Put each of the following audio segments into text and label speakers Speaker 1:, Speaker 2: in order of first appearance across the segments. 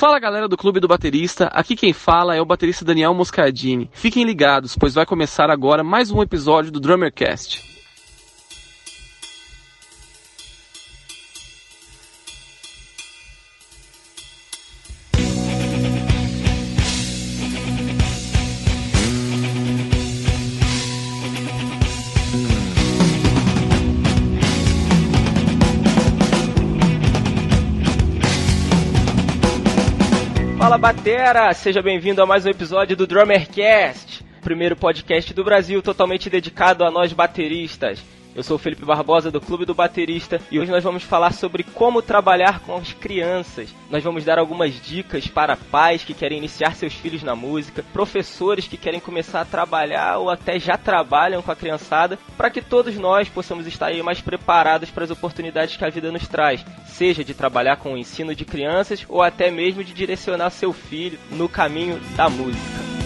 Speaker 1: Fala galera do Clube do Baterista, aqui quem fala é o baterista Daniel Moscardini. Fiquem ligados, pois vai começar agora mais um episódio do Drummercast.
Speaker 2: Batera, seja bem-vindo a mais um episódio do Drummercast, primeiro podcast do Brasil totalmente dedicado a nós bateristas. Eu sou o Felipe Barbosa do Clube do Baterista e hoje nós vamos falar sobre como trabalhar com as crianças. Nós vamos dar algumas dicas para pais que querem iniciar seus filhos na música, professores que querem começar a trabalhar ou até já trabalham com a criançada, para que todos nós possamos estar aí mais preparados para as oportunidades que a vida nos traz, seja de trabalhar com o ensino de crianças ou até mesmo de direcionar seu filho no caminho da música.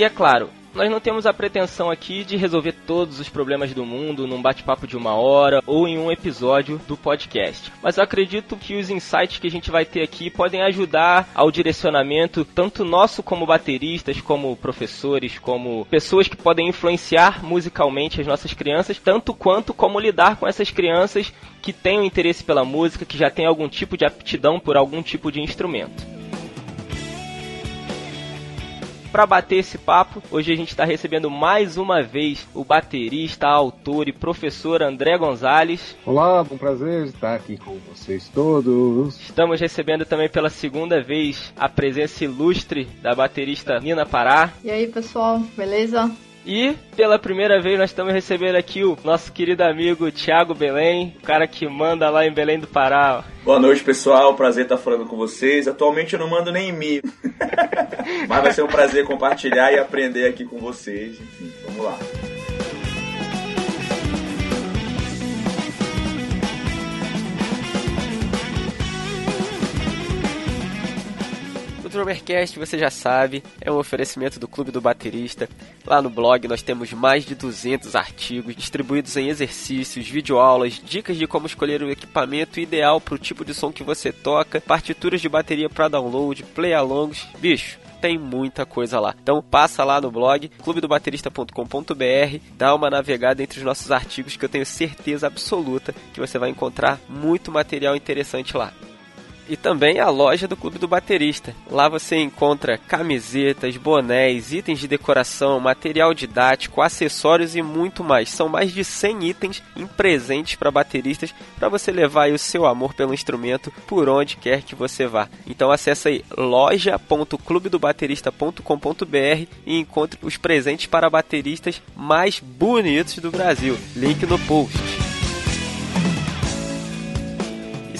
Speaker 2: E é claro, nós não temos a pretensão aqui de resolver todos os problemas do mundo num bate-papo de uma hora ou em um episódio do podcast. Mas eu acredito que os insights que a gente vai ter aqui podem ajudar ao direcionamento tanto nosso como bateristas, como professores, como pessoas que podem influenciar musicalmente as nossas crianças, tanto quanto como lidar com essas crianças que têm um interesse pela música, que já têm algum tipo de aptidão por algum tipo de instrumento. Para bater esse papo, hoje a gente está recebendo mais uma vez o baterista, autor e professor André Gonzalez.
Speaker 3: Olá, bom prazer estar aqui com vocês todos.
Speaker 2: Estamos recebendo também pela segunda vez a presença ilustre da baterista Nina Pará.
Speaker 4: E aí, pessoal, beleza?
Speaker 2: E pela primeira vez nós estamos recebendo aqui o nosso querido amigo Thiago Belém, o cara que manda lá em Belém do Pará.
Speaker 5: Boa noite, pessoal. Prazer estar falando com vocês. Atualmente eu não mando nem em mim. Mas vai ser um prazer compartilhar e aprender aqui com vocês. Enfim, vamos lá.
Speaker 2: O Drummercast, você já sabe, é um oferecimento do Clube do Baterista. Lá no blog nós temos mais de 200 artigos distribuídos em exercícios, videoaulas, dicas de como escolher o equipamento ideal para o tipo de som que você toca, partituras de bateria para download, play-alongs. Bicho, tem muita coisa lá. Então passa lá no blog clubedobaterista.com.br, dá uma navegada entre os nossos artigos que eu tenho certeza absoluta que você vai encontrar muito material interessante lá e também a loja do Clube do Baterista. Lá você encontra camisetas, bonés, itens de decoração, material didático, acessórios e muito mais. São mais de 100 itens em presentes para bateristas para você levar o seu amor pelo instrumento por onde quer que você vá. Então acesse aí loja.clubedobaterista.com.br e encontre os presentes para bateristas mais bonitos do Brasil. Link no post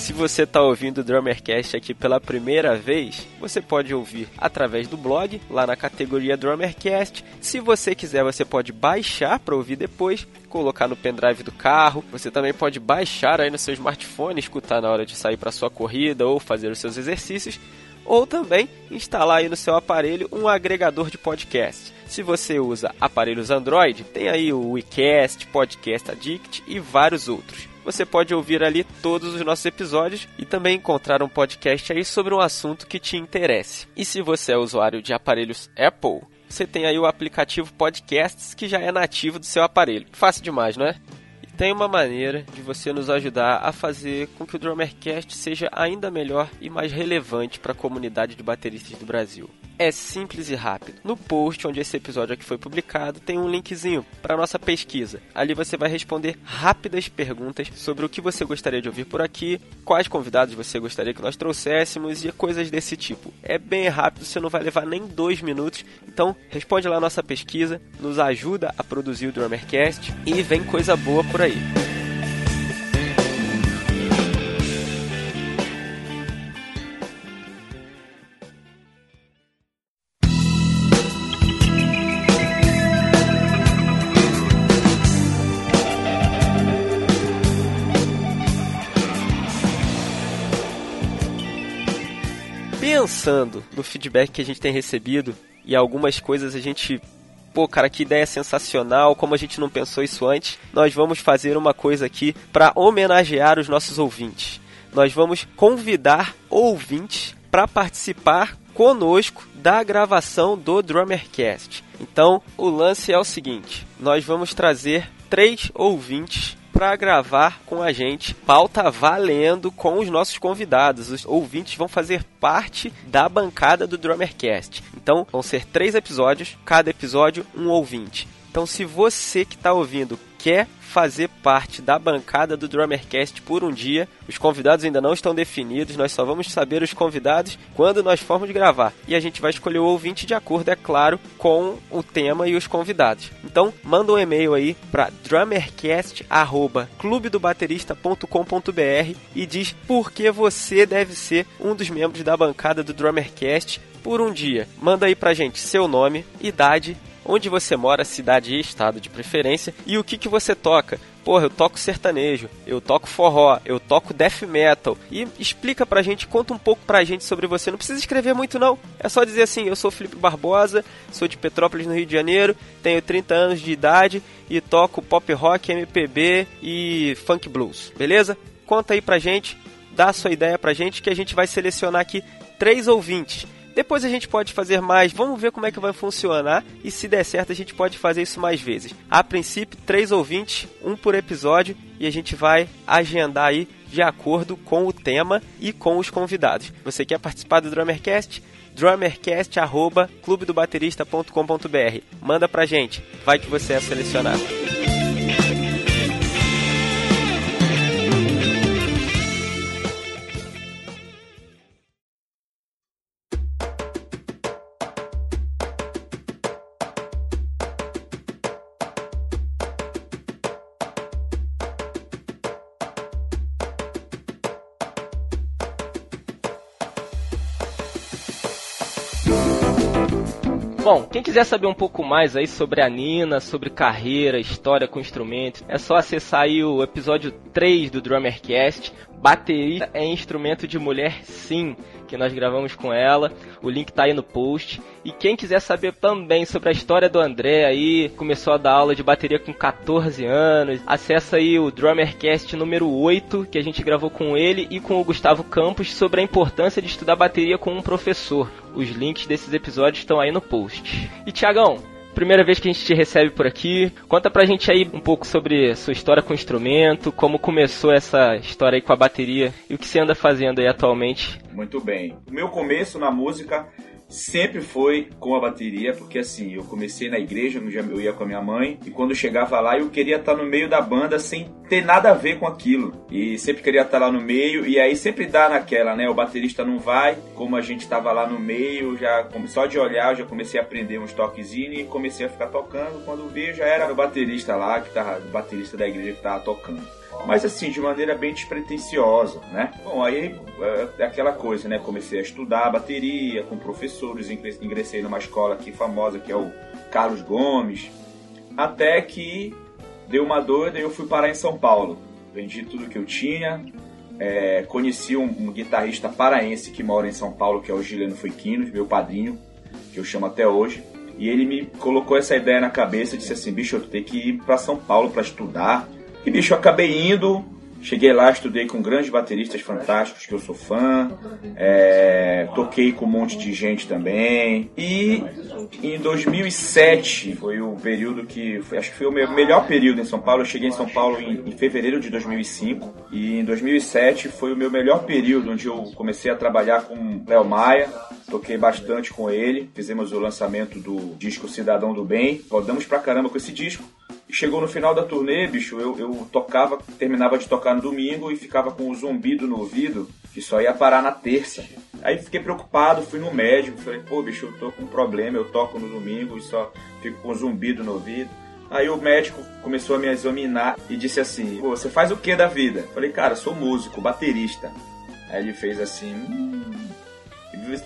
Speaker 2: se você está ouvindo o Drummercast aqui pela primeira vez, você pode ouvir através do blog, lá na categoria Drummercast. Se você quiser, você pode baixar para ouvir depois, colocar no pendrive do carro. Você também pode baixar aí no seu smartphone, escutar na hora de sair para sua corrida ou fazer os seus exercícios. Ou também instalar aí no seu aparelho um agregador de podcast. Se você usa aparelhos Android, tem aí o WeCast, Podcast Addict e vários outros você pode ouvir ali todos os nossos episódios e também encontrar um podcast aí sobre um assunto que te interesse. E se você é usuário de aparelhos Apple, você tem aí o aplicativo Podcasts que já é nativo do seu aparelho. Fácil demais, não é? Tem uma maneira de você nos ajudar a fazer com que o Drummercast seja ainda melhor e mais relevante para a comunidade de bateristas do Brasil é simples e rápido. No post onde esse episódio aqui foi publicado, tem um linkzinho para nossa pesquisa. Ali você vai responder rápidas perguntas sobre o que você gostaria de ouvir por aqui, quais convidados você gostaria que nós trouxéssemos e coisas desse tipo. É bem rápido, você não vai levar nem dois minutos. Então, responde lá nossa pesquisa, nos ajuda a produzir o Drummercast e vem coisa boa por aí. Pensando no feedback que a gente tem recebido e algumas coisas a gente pô, cara, que ideia sensacional, como a gente não pensou isso antes, nós vamos fazer uma coisa aqui para homenagear os nossos ouvintes. Nós vamos convidar ouvintes para participar conosco da gravação do Drummercast. Então, o lance é o seguinte: nós vamos trazer três ouvintes para gravar com a gente. Pauta valendo com os nossos convidados. Os ouvintes vão fazer parte da bancada do Drummercast. Então, vão ser três episódios, cada episódio um ouvinte. Então, se você que está ouvindo quer fazer parte da bancada do Drummercast por um dia. Os convidados ainda não estão definidos, nós só vamos saber os convidados quando nós formos gravar. E a gente vai escolher o ouvinte de acordo, é claro, com o tema e os convidados. Então, manda um e-mail aí para drummercast@clubedobaterista.com.br e diz por que você deve ser um dos membros da bancada do Drummercast por um dia. Manda aí pra gente seu nome, idade, onde você mora, cidade e estado de preferência e o que, que você toca. Porra, eu toco sertanejo, eu toco forró, eu toco death metal. E explica pra gente, conta um pouco pra gente sobre você. Não precisa escrever muito não. É só dizer assim, eu sou Felipe Barbosa, sou de Petrópolis, no Rio de Janeiro, tenho 30 anos de idade e toco pop rock, MPB e funk blues. Beleza? Conta aí pra gente, dá a sua ideia pra gente que a gente vai selecionar aqui três ouvintes depois a gente pode fazer mais, vamos ver como é que vai funcionar e se der certo a gente pode fazer isso mais vezes. A princípio, três ouvintes, um por episódio e a gente vai agendar aí de acordo com o tema e com os convidados. Você quer participar do Drummercast? drummercast@clubedobaterista.com.br. Manda pra gente, vai que você é selecionado.
Speaker 1: Bom, quem quiser saber um pouco mais aí sobre a Nina, sobre carreira, história com instrumentos, é só acessar aí o episódio 3 do Drummercast. Bateria é instrumento de mulher, sim que nós gravamos com ela. O link tá aí no post. E quem quiser saber também sobre a história do André aí, começou a dar aula de bateria com 14 anos. Acessa aí o Drummercast número 8, que a gente gravou com ele e com o Gustavo Campos sobre a importância de estudar bateria com um professor. Os links desses episódios estão aí no post. E Tiagão, Primeira vez que a gente te recebe por aqui. Conta pra gente aí um pouco sobre sua história com o instrumento, como começou essa história aí com a bateria e o que você anda fazendo aí atualmente.
Speaker 5: Muito bem. O meu começo na música sempre foi com a bateria, porque assim, eu comecei na igreja, eu ia com a minha mãe, e quando eu chegava lá eu queria estar no meio da banda sem ter nada a ver com aquilo. E sempre queria estar lá no meio, e aí sempre dá naquela, né? O baterista não vai, como a gente estava lá no meio, já só de olhar eu já comecei a aprender uns toquezinhos e comecei a ficar tocando. Quando vi, já era o baterista lá, que tava, o baterista da igreja que tava tocando mas assim, de maneira bem despretensiosa, né? Bom, aí é aquela coisa, né? Comecei a estudar bateria com professores, ingressei numa escola aqui famosa que é o Carlos Gomes, até que deu uma doida e eu fui parar em São Paulo. Vendi tudo que eu tinha, é, conheci um, um, guitarrista paraense que mora em São Paulo, que é o Gileno Fuiquinos, meu padrinho, que eu chamo até hoje. E ele me colocou essa ideia na cabeça disse assim: bicho, eu tenho que ir para São Paulo para estudar e bicho, acabei indo, cheguei lá, estudei com grandes bateristas fantásticos que eu sou fã, é, toquei com um monte de gente também. E em 2007 foi o período que, foi, acho que foi o meu melhor período em São Paulo. Eu cheguei em São Paulo em, em fevereiro de 2005 e em 2007 foi o meu melhor período onde eu comecei a trabalhar com Léo Maia. Toquei bastante com ele, fizemos o lançamento do disco Cidadão do Bem, rodamos pra caramba com esse disco. Chegou no final da turnê, bicho, eu, eu tocava, terminava de tocar no domingo e ficava com o um zumbido no ouvido, que só ia parar na terça. Aí fiquei preocupado, fui no médico, falei, pô, bicho, eu tô com um problema, eu toco no domingo e só fico com um zumbido no ouvido. Aí o médico começou a me examinar e disse assim: você faz o que da vida? Falei, cara, sou músico, baterista. Aí ele fez assim: hum,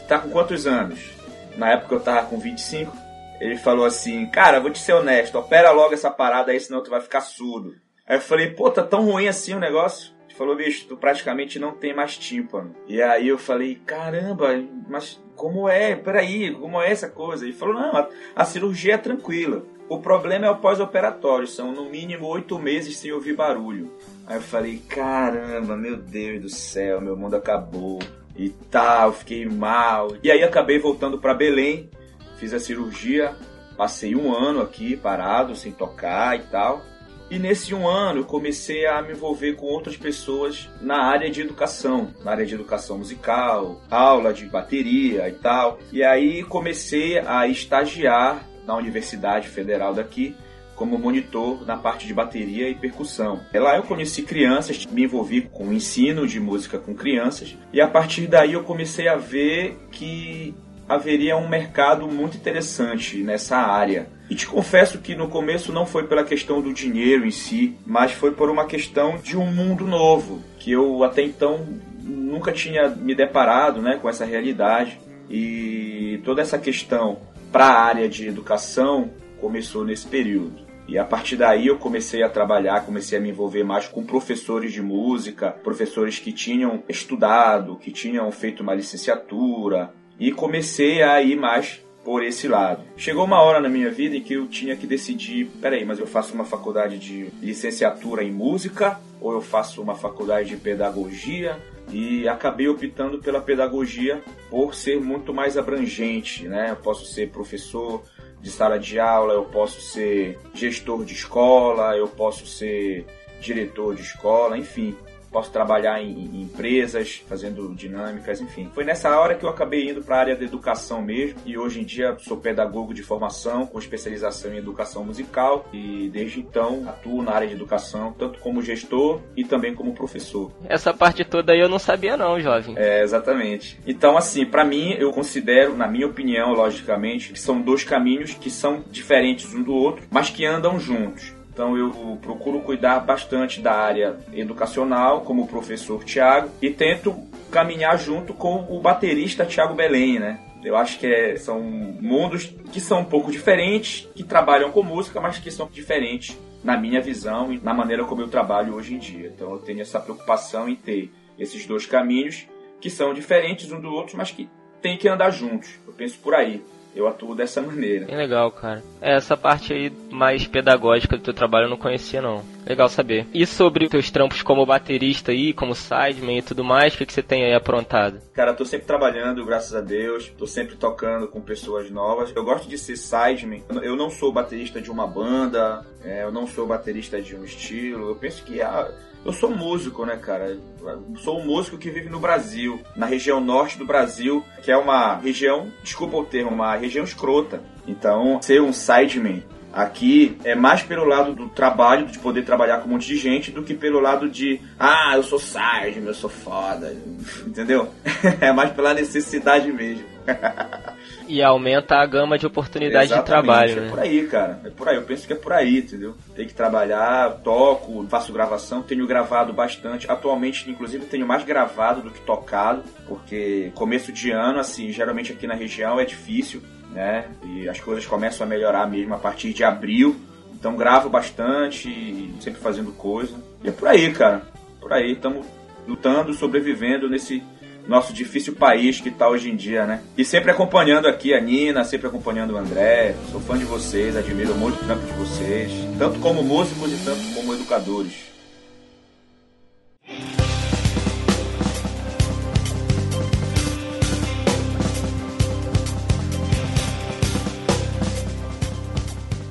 Speaker 5: tá com quantos anos? Na época eu tava com 25 ele falou assim, cara, vou te ser honesto, opera logo essa parada aí, senão tu vai ficar surdo. Aí eu falei, pô, tá tão ruim assim o negócio? Ele falou, bicho, tu praticamente não tem mais tímpano. E aí eu falei, caramba, mas como é? Peraí, como é essa coisa? Ele falou, não, a, a cirurgia é tranquila. O problema é o pós-operatório, são no mínimo oito meses sem ouvir barulho. Aí eu falei, caramba, meu Deus do céu, meu mundo acabou e tal, fiquei mal. E aí acabei voltando para Belém, fiz a cirurgia, passei um ano aqui parado, sem tocar e tal. E nesse um ano eu comecei a me envolver com outras pessoas na área de educação, na área de educação musical, aula de bateria e tal. E aí comecei a estagiar na Universidade Federal daqui como monitor na parte de bateria e percussão. Lá eu conheci crianças, me envolvi com o ensino de música com crianças e a partir daí eu comecei a ver que haveria um mercado muito interessante nessa área. E te confesso que no começo não foi pela questão do dinheiro em si, mas foi por uma questão de um mundo novo, que eu até então nunca tinha me deparado né, com essa realidade. E toda essa questão para a área de educação começou nesse período. E a partir daí eu comecei a trabalhar, comecei a me envolver mais com professores de música, professores que tinham estudado, que tinham feito uma licenciatura, e comecei a ir mais por esse lado. Chegou uma hora na minha vida em que eu tinha que decidir, peraí, mas eu faço uma faculdade de licenciatura em música ou eu faço uma faculdade de pedagogia? E acabei optando pela pedagogia por ser muito mais abrangente, né? Eu posso ser professor de sala de aula, eu posso ser gestor de escola, eu posso ser diretor de escola, enfim posso trabalhar em, em, empresas, fazendo dinâmicas, enfim. Foi nessa hora que eu acabei indo para a área da educação mesmo e hoje em dia sou pedagogo de formação com especialização em educação musical e desde então atuo na área de educação tanto como gestor e também como professor.
Speaker 1: Essa parte toda aí eu não sabia não, jovem.
Speaker 5: É, exatamente. Então assim, para mim eu considero, na minha opinião, logicamente, que são dois caminhos que são diferentes um do outro, mas que andam juntos. Então eu procuro cuidar bastante da área educacional, como o professor Tiago, e tento caminhar junto com o baterista Tiago Belém, né? Eu acho que é, são mundos que são um pouco diferentes, que trabalham com música, mas que são diferentes na minha visão e na maneira como eu trabalho hoje em dia. Então eu tenho essa preocupação em ter esses dois caminhos que são diferentes um do outro, mas que tem que andar juntos. Eu penso por aí eu atuo dessa maneira.
Speaker 1: Bem legal, cara. É, essa parte aí mais pedagógica do teu trabalho eu não conhecia, não. Legal saber. E sobre teus trampos como baterista aí, como sideman e tudo mais, o que, que você tem aí aprontado?
Speaker 5: Cara, tô sempre trabalhando, graças a Deus. Tô sempre tocando com pessoas novas. Eu gosto de ser sideman. Eu não sou baterista de uma banda, é, eu não sou baterista de um estilo. Eu penso que a eu sou músico, né, cara? Sou um músico que vive no Brasil, na região norte do Brasil, que é uma região, desculpa o termo, uma região escrota. Então, ser um sideman aqui é mais pelo lado do trabalho, de poder trabalhar com um monte de gente, do que pelo lado de, ah, eu sou sideman, eu sou foda, entendeu? é mais pela necessidade mesmo.
Speaker 1: E aumenta a gama de oportunidades de trabalho, é
Speaker 5: né? Por aí, cara. É por aí. Eu penso que é por aí, entendeu? Tem que trabalhar, toco, faço gravação, tenho gravado bastante. Atualmente, inclusive, tenho mais gravado do que tocado, porque começo de ano, assim, geralmente aqui na região é difícil, né? E as coisas começam a melhorar mesmo a partir de abril. Então gravo bastante, sempre fazendo coisa. E é por aí, cara. Por aí, estamos lutando, sobrevivendo nesse nosso difícil país que está hoje em dia, né? E sempre acompanhando aqui a Nina, sempre acompanhando o André. Sou fã de vocês, admiro muito o trampo de vocês, tanto como músicos e tanto como educadores.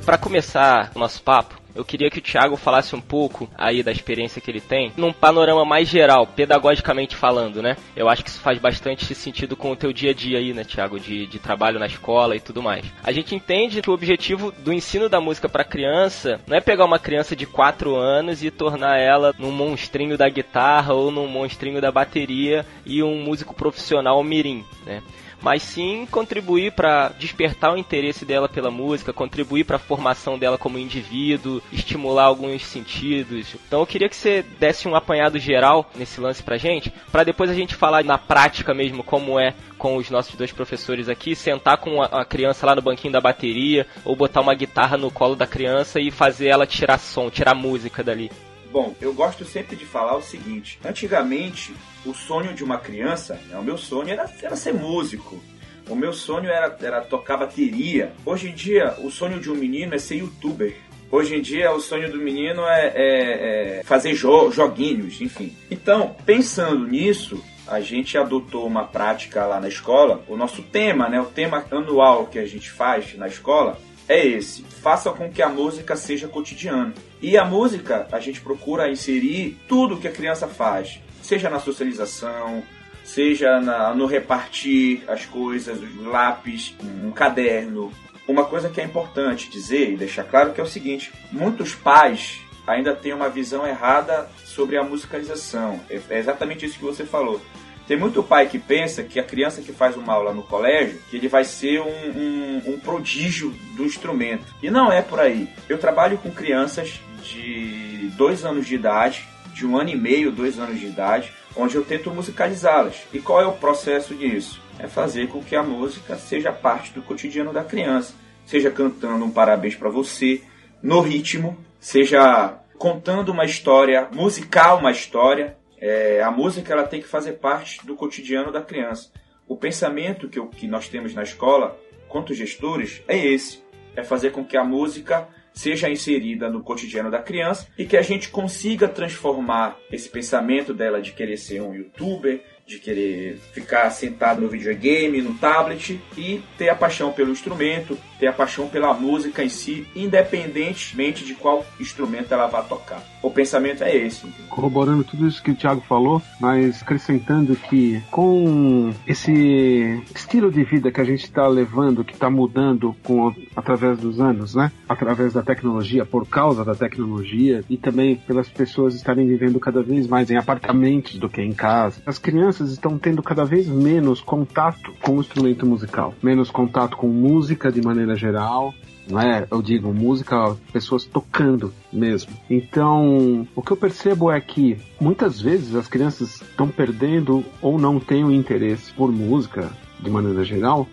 Speaker 1: Para começar o nosso papo, eu queria que o Thiago falasse um pouco aí da experiência que ele tem, num panorama mais geral, pedagogicamente falando, né? Eu acho que isso faz bastante sentido com o teu dia a dia aí, né, Thiago, de, de trabalho na escola e tudo mais. A gente entende que o objetivo do ensino da música para criança não é pegar uma criança de 4 anos e tornar ela num monstrinho da guitarra ou num monstrinho da bateria e um músico profissional mirim, né? Mas sim contribuir para despertar o interesse dela pela música, contribuir para a formação dela como indivíduo, estimular alguns sentidos. Então eu queria que você desse um apanhado geral nesse lance pra gente, para depois a gente falar na prática mesmo como é com os nossos dois professores aqui, sentar com a criança lá no banquinho da bateria ou botar uma guitarra no colo da criança e fazer ela tirar som, tirar música dali.
Speaker 5: Bom, eu gosto sempre de falar o seguinte: antigamente, o sonho de uma criança, né, o meu sonho era, era ser músico. O meu sonho era, era tocar bateria. Hoje em dia, o sonho de um menino é ser youtuber. Hoje em dia, o sonho do menino é, é, é fazer jo joguinhos, enfim. Então, pensando nisso, a gente adotou uma prática lá na escola. O nosso tema, né, o tema anual que a gente faz na escola é esse: faça com que a música seja cotidiana. E a música, a gente procura inserir tudo que a criança faz, seja na socialização, seja na, no repartir as coisas, o lápis, um caderno. Uma coisa que é importante dizer e deixar claro que é o seguinte: muitos pais ainda têm uma visão errada sobre a musicalização. É, é exatamente isso que você falou. Tem muito pai que pensa que a criança que faz uma aula no colégio, que ele vai ser um, um, um prodígio do instrumento. E não é por aí. Eu trabalho com crianças de dois anos de idade, de um ano e meio, dois anos de idade, onde eu tento musicalizá-las. E qual é o processo disso? É fazer com que a música seja parte do cotidiano da criança. Seja cantando um parabéns para você, no ritmo, seja contando uma história, musical uma história, é, a música ela tem que fazer parte do cotidiano da criança. O pensamento que, que nós temos na escola, quanto gestores, é esse: é fazer com que a música seja inserida no cotidiano da criança e que a gente consiga transformar esse pensamento dela de querer ser um youtuber, de querer ficar sentado no videogame, no tablet e ter a paixão pelo instrumento, ter a paixão pela música em si, independentemente de qual instrumento ela vá tocar. O pensamento é esse.
Speaker 3: Corroborando tudo isso que o Thiago falou, mas acrescentando que com esse estilo de vida que a gente está levando, que está mudando com através dos anos, né? Através da tecnologia, por causa da tecnologia e também pelas pessoas estarem vivendo cada vez mais em apartamentos do que em casa. As crianças estão tendo cada vez menos contato com o instrumento musical, menos contato com música de maneira geral, não é? Eu digo música, pessoas tocando mesmo. Então, o que eu percebo é que muitas vezes as crianças estão perdendo ou não têm o interesse por música de maneira geral,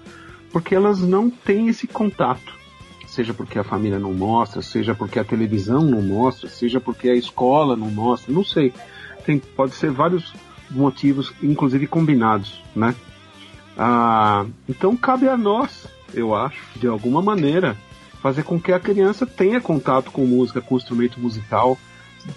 Speaker 3: porque elas não têm esse contato. Seja porque a família não mostra, seja porque a televisão não mostra, seja porque a escola não mostra, não sei. Tem, pode ser vários motivos, inclusive combinados, né? Ah, então cabe a nós, eu acho, de alguma maneira, fazer com que a criança tenha contato com música, com instrumento musical,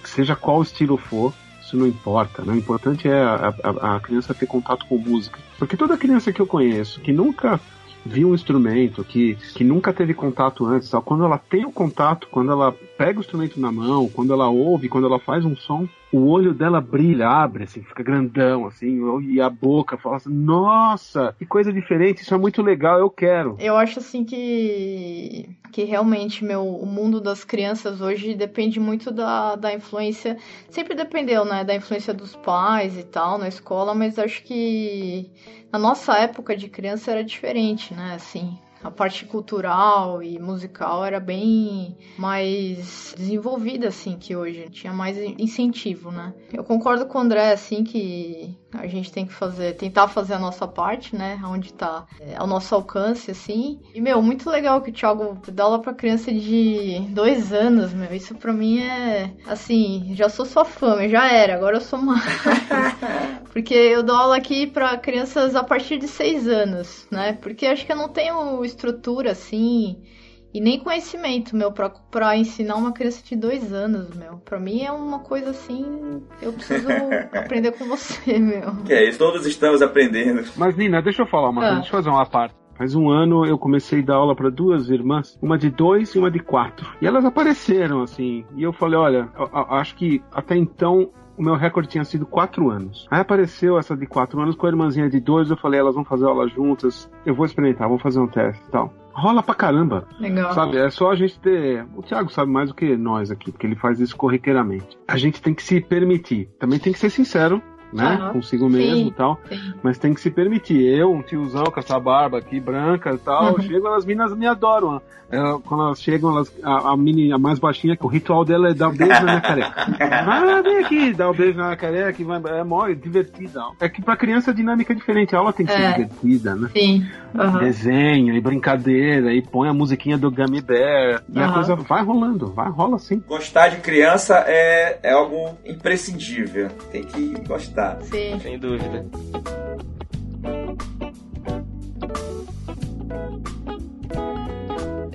Speaker 3: seja qual estilo for, isso não importa. Né? O importante é a, a, a criança ter contato com música. Porque toda criança que eu conheço que nunca viu um instrumento, que, que nunca teve contato antes, tal, quando ela tem o contato, quando ela pega o instrumento na mão, quando ela ouve, quando ela faz um som, o olho dela brilha, abre, assim, fica grandão, assim, e a boca fala assim, nossa, que coisa diferente, isso é muito legal, eu quero.
Speaker 4: Eu acho, assim, que, que realmente, meu, o mundo das crianças hoje depende muito da, da influência, sempre dependeu, né, da influência dos pais e tal, na escola, mas acho que na nossa época de criança era diferente, né, assim, a parte cultural e musical era bem mais desenvolvida, assim, que hoje. Tinha mais incentivo, né? Eu concordo com o André, assim, que a gente tem que fazer, tentar fazer a nossa parte, né? Onde tá é, ao nosso alcance, assim. E, meu, muito legal que o Thiago dá aula pra criança de dois anos, meu. Isso pra mim é, assim, já sou sua fã, já era, agora eu sou mais. Porque eu dou aula aqui pra crianças a partir de seis anos, né? Porque acho que eu não tenho estrutura, assim e nem conhecimento, meu, pra, pra ensinar uma criança de dois anos, meu. Pra mim é uma coisa assim. Eu preciso aprender com você, meu.
Speaker 5: Que é isso, todos estamos aprendendo.
Speaker 3: Mas, Nina, deixa eu falar uma ah. coisa, deixa eu fazer uma parte. Faz um ano eu comecei a dar aula para duas irmãs, uma de dois e uma de quatro. E elas apareceram assim. E eu falei: olha, eu, eu, acho que até então o meu recorde tinha sido quatro anos. Aí apareceu essa de quatro anos com a irmãzinha de dois. Eu falei: elas vão fazer aula juntas. Eu vou experimentar, vou fazer um teste e tal rola pra caramba.
Speaker 4: Legal.
Speaker 3: Sabe? É só a gente ter. O Thiago sabe mais do que nós aqui, porque ele faz isso corriqueiramente. A gente tem que se permitir. Também tem que ser sincero né? Uhum. Consigo mesmo e tal. Sim. Mas tem que se permitir. Eu, um tiozão com essa barba aqui branca e tal, uhum. chego, as minas me adoram. Ela, quando elas chegam, elas, a, a mini, a mais baixinha, o ritual dela é dar um beijo na minha careca. ah, vem aqui, dá um beijo na minha careca, que vai, é mó divertida. É que pra criança a dinâmica é diferente, a aula tem que é. ser divertida, né?
Speaker 4: Sim.
Speaker 3: Uhum. Desenho e brincadeira, e põe a musiquinha do Gummy Bear, e a coisa vai rolando, vai, rola sim.
Speaker 5: Gostar de criança é, é algo imprescindível, tem que gostar.
Speaker 4: Sim.
Speaker 1: Sem dúvida.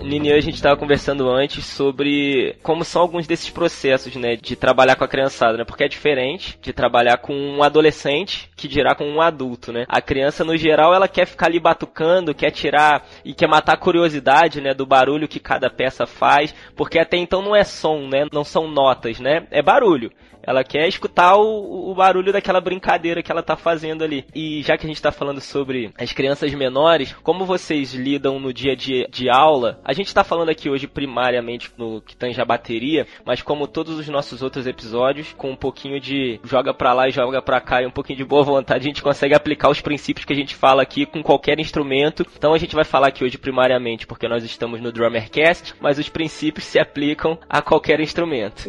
Speaker 1: Nini, a gente estava conversando antes sobre como são alguns desses processos, né, de trabalhar com a criançada, né? Porque é diferente de trabalhar com um adolescente que dirá com um adulto, né? A criança, no geral, ela quer ficar ali batucando, quer tirar e quer matar a curiosidade, né, do barulho que cada peça faz, porque até então não é som, né? Não são notas, né? É barulho. Ela quer escutar o, o, barulho daquela brincadeira que ela tá fazendo ali. E já que a gente tá falando sobre as crianças menores, como vocês lidam no dia a dia de aula? A gente tá falando aqui hoje primariamente no que tange a bateria, mas como todos os nossos outros episódios, com um pouquinho de joga pra lá e joga pra cá e um pouquinho de boa vontade, a gente consegue aplicar os princípios que a gente fala aqui com qualquer instrumento. Então a gente vai falar aqui hoje primariamente porque nós estamos no Drummercast, mas os princípios se aplicam a qualquer instrumento.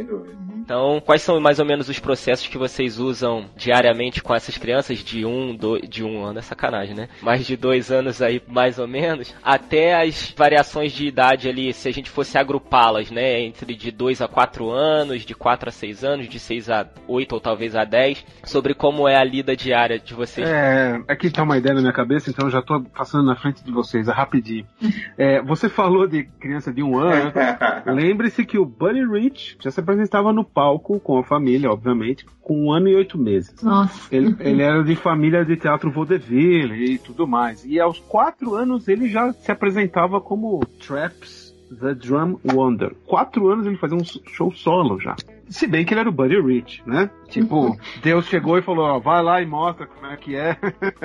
Speaker 1: Então, quais são mais ou menos os processos que vocês usam diariamente com essas crianças de um, do, de um ano, é sacanagem, né? Mais de dois anos aí, mais ou menos, até as variações de idade ali, se a gente fosse agrupá-las, né? Entre de 2 a 4 anos, de 4 a 6 anos, de 6 a 8 ou talvez a 10, sobre como é a lida diária de vocês.
Speaker 3: É, aqui tá uma ideia na minha cabeça, então eu já tô passando na frente de vocês, é rapidinho. É, você falou de criança de um ano, lembre-se que o Bunny Rich já se apresentava no palco com a família, obviamente, com um ano e oito meses.
Speaker 4: Nossa.
Speaker 3: Ele, ele era de família de teatro vaudeville e tudo mais. E aos quatro anos ele já se apresentava como Traps The Drum Wonder. Quatro anos ele fazia um show solo já. Se bem que ele era o Buddy Rich, né? Tipo, Deus chegou e falou, ó, vai lá e mostra como é que é.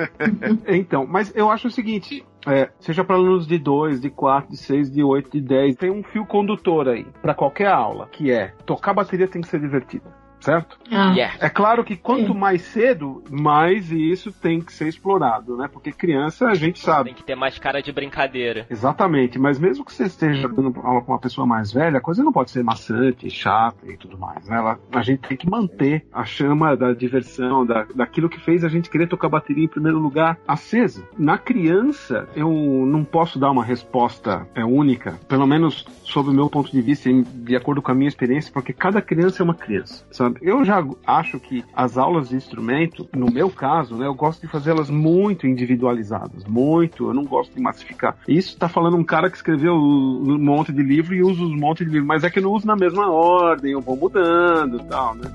Speaker 3: então, mas eu acho o seguinte, é, seja para alunos de 2, de 4, de 6, de 8, de 10, tem um fio condutor aí para qualquer aula, que é tocar bateria tem que ser divertido certo?
Speaker 4: Ah.
Speaker 1: Yeah.
Speaker 3: É claro que quanto mais cedo, mais isso tem que ser explorado, né? Porque criança a gente sabe.
Speaker 1: Tem que ter mais cara de brincadeira.
Speaker 3: Exatamente, mas mesmo que você esteja dando aula com uma pessoa mais velha, a coisa não pode ser maçante, chata e tudo mais, né? Ela, a gente tem que manter a chama da diversão, da, daquilo que fez a gente querer tocar bateria em primeiro lugar acesa. Na criança, eu não posso dar uma resposta é, única, pelo menos sob o meu ponto de vista, em- de acordo com a minha experiência, porque cada criança é uma criança, sabe? Eu já acho que as aulas de instrumento, no meu caso, né, eu gosto de fazê-las muito individualizadas, muito, eu não gosto de massificar. Isso tá falando um cara que escreveu um monte de livro e usa um monte de livro, mas é que não uso na mesma ordem, eu vou mudando tal, né?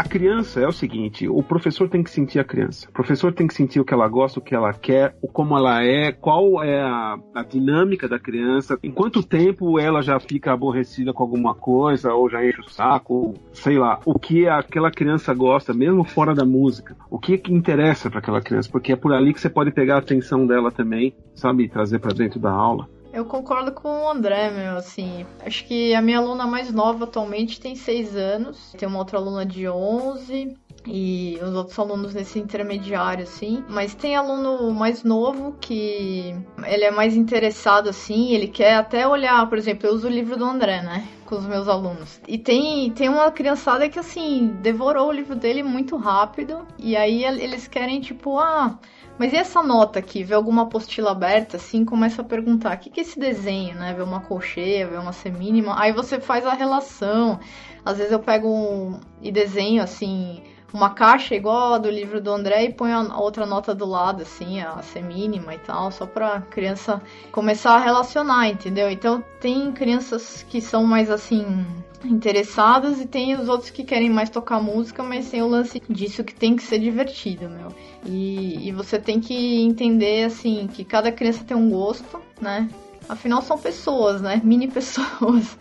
Speaker 3: A criança é o seguinte, o professor tem que sentir a criança. O professor tem que sentir o que ela gosta, o que ela quer, como ela é, qual é a, a dinâmica da criança, em quanto tempo ela já fica aborrecida com alguma coisa, ou já enche o saco, ou, sei lá, o que aquela criança gosta, mesmo fora da música. O que que interessa para aquela criança, porque é por ali que você pode pegar a atenção dela também, sabe, trazer para dentro da aula.
Speaker 4: Eu concordo com o André, meu, assim. Acho que a minha aluna mais nova atualmente tem 6 anos. Tem uma outra aluna de 11. E os outros alunos nesse intermediário, assim. Mas tem aluno mais novo que ele é mais interessado, assim. Ele quer até olhar, por exemplo, eu uso o livro do André, né? Com os meus alunos. E tem, tem uma criançada que, assim, devorou o livro dele muito rápido. E aí eles querem, tipo, ah. Mas e essa nota aqui? Vê alguma apostila aberta, assim, começa a perguntar: o que, que é esse desenho, né? Vê uma colcheia, vê uma semínima. Aí você faz a relação. Às vezes eu pego um, e desenho, assim, uma caixa igual a do livro do André e ponho a outra nota do lado, assim, a semínima e tal, só pra criança começar a relacionar, entendeu? Então tem crianças que são mais assim interessadas e tem os outros que querem mais tocar música, mas tem o lance disso que tem que ser divertido, meu. E, e você tem que entender assim que cada criança tem um gosto, né? Afinal são pessoas, né? Mini pessoas.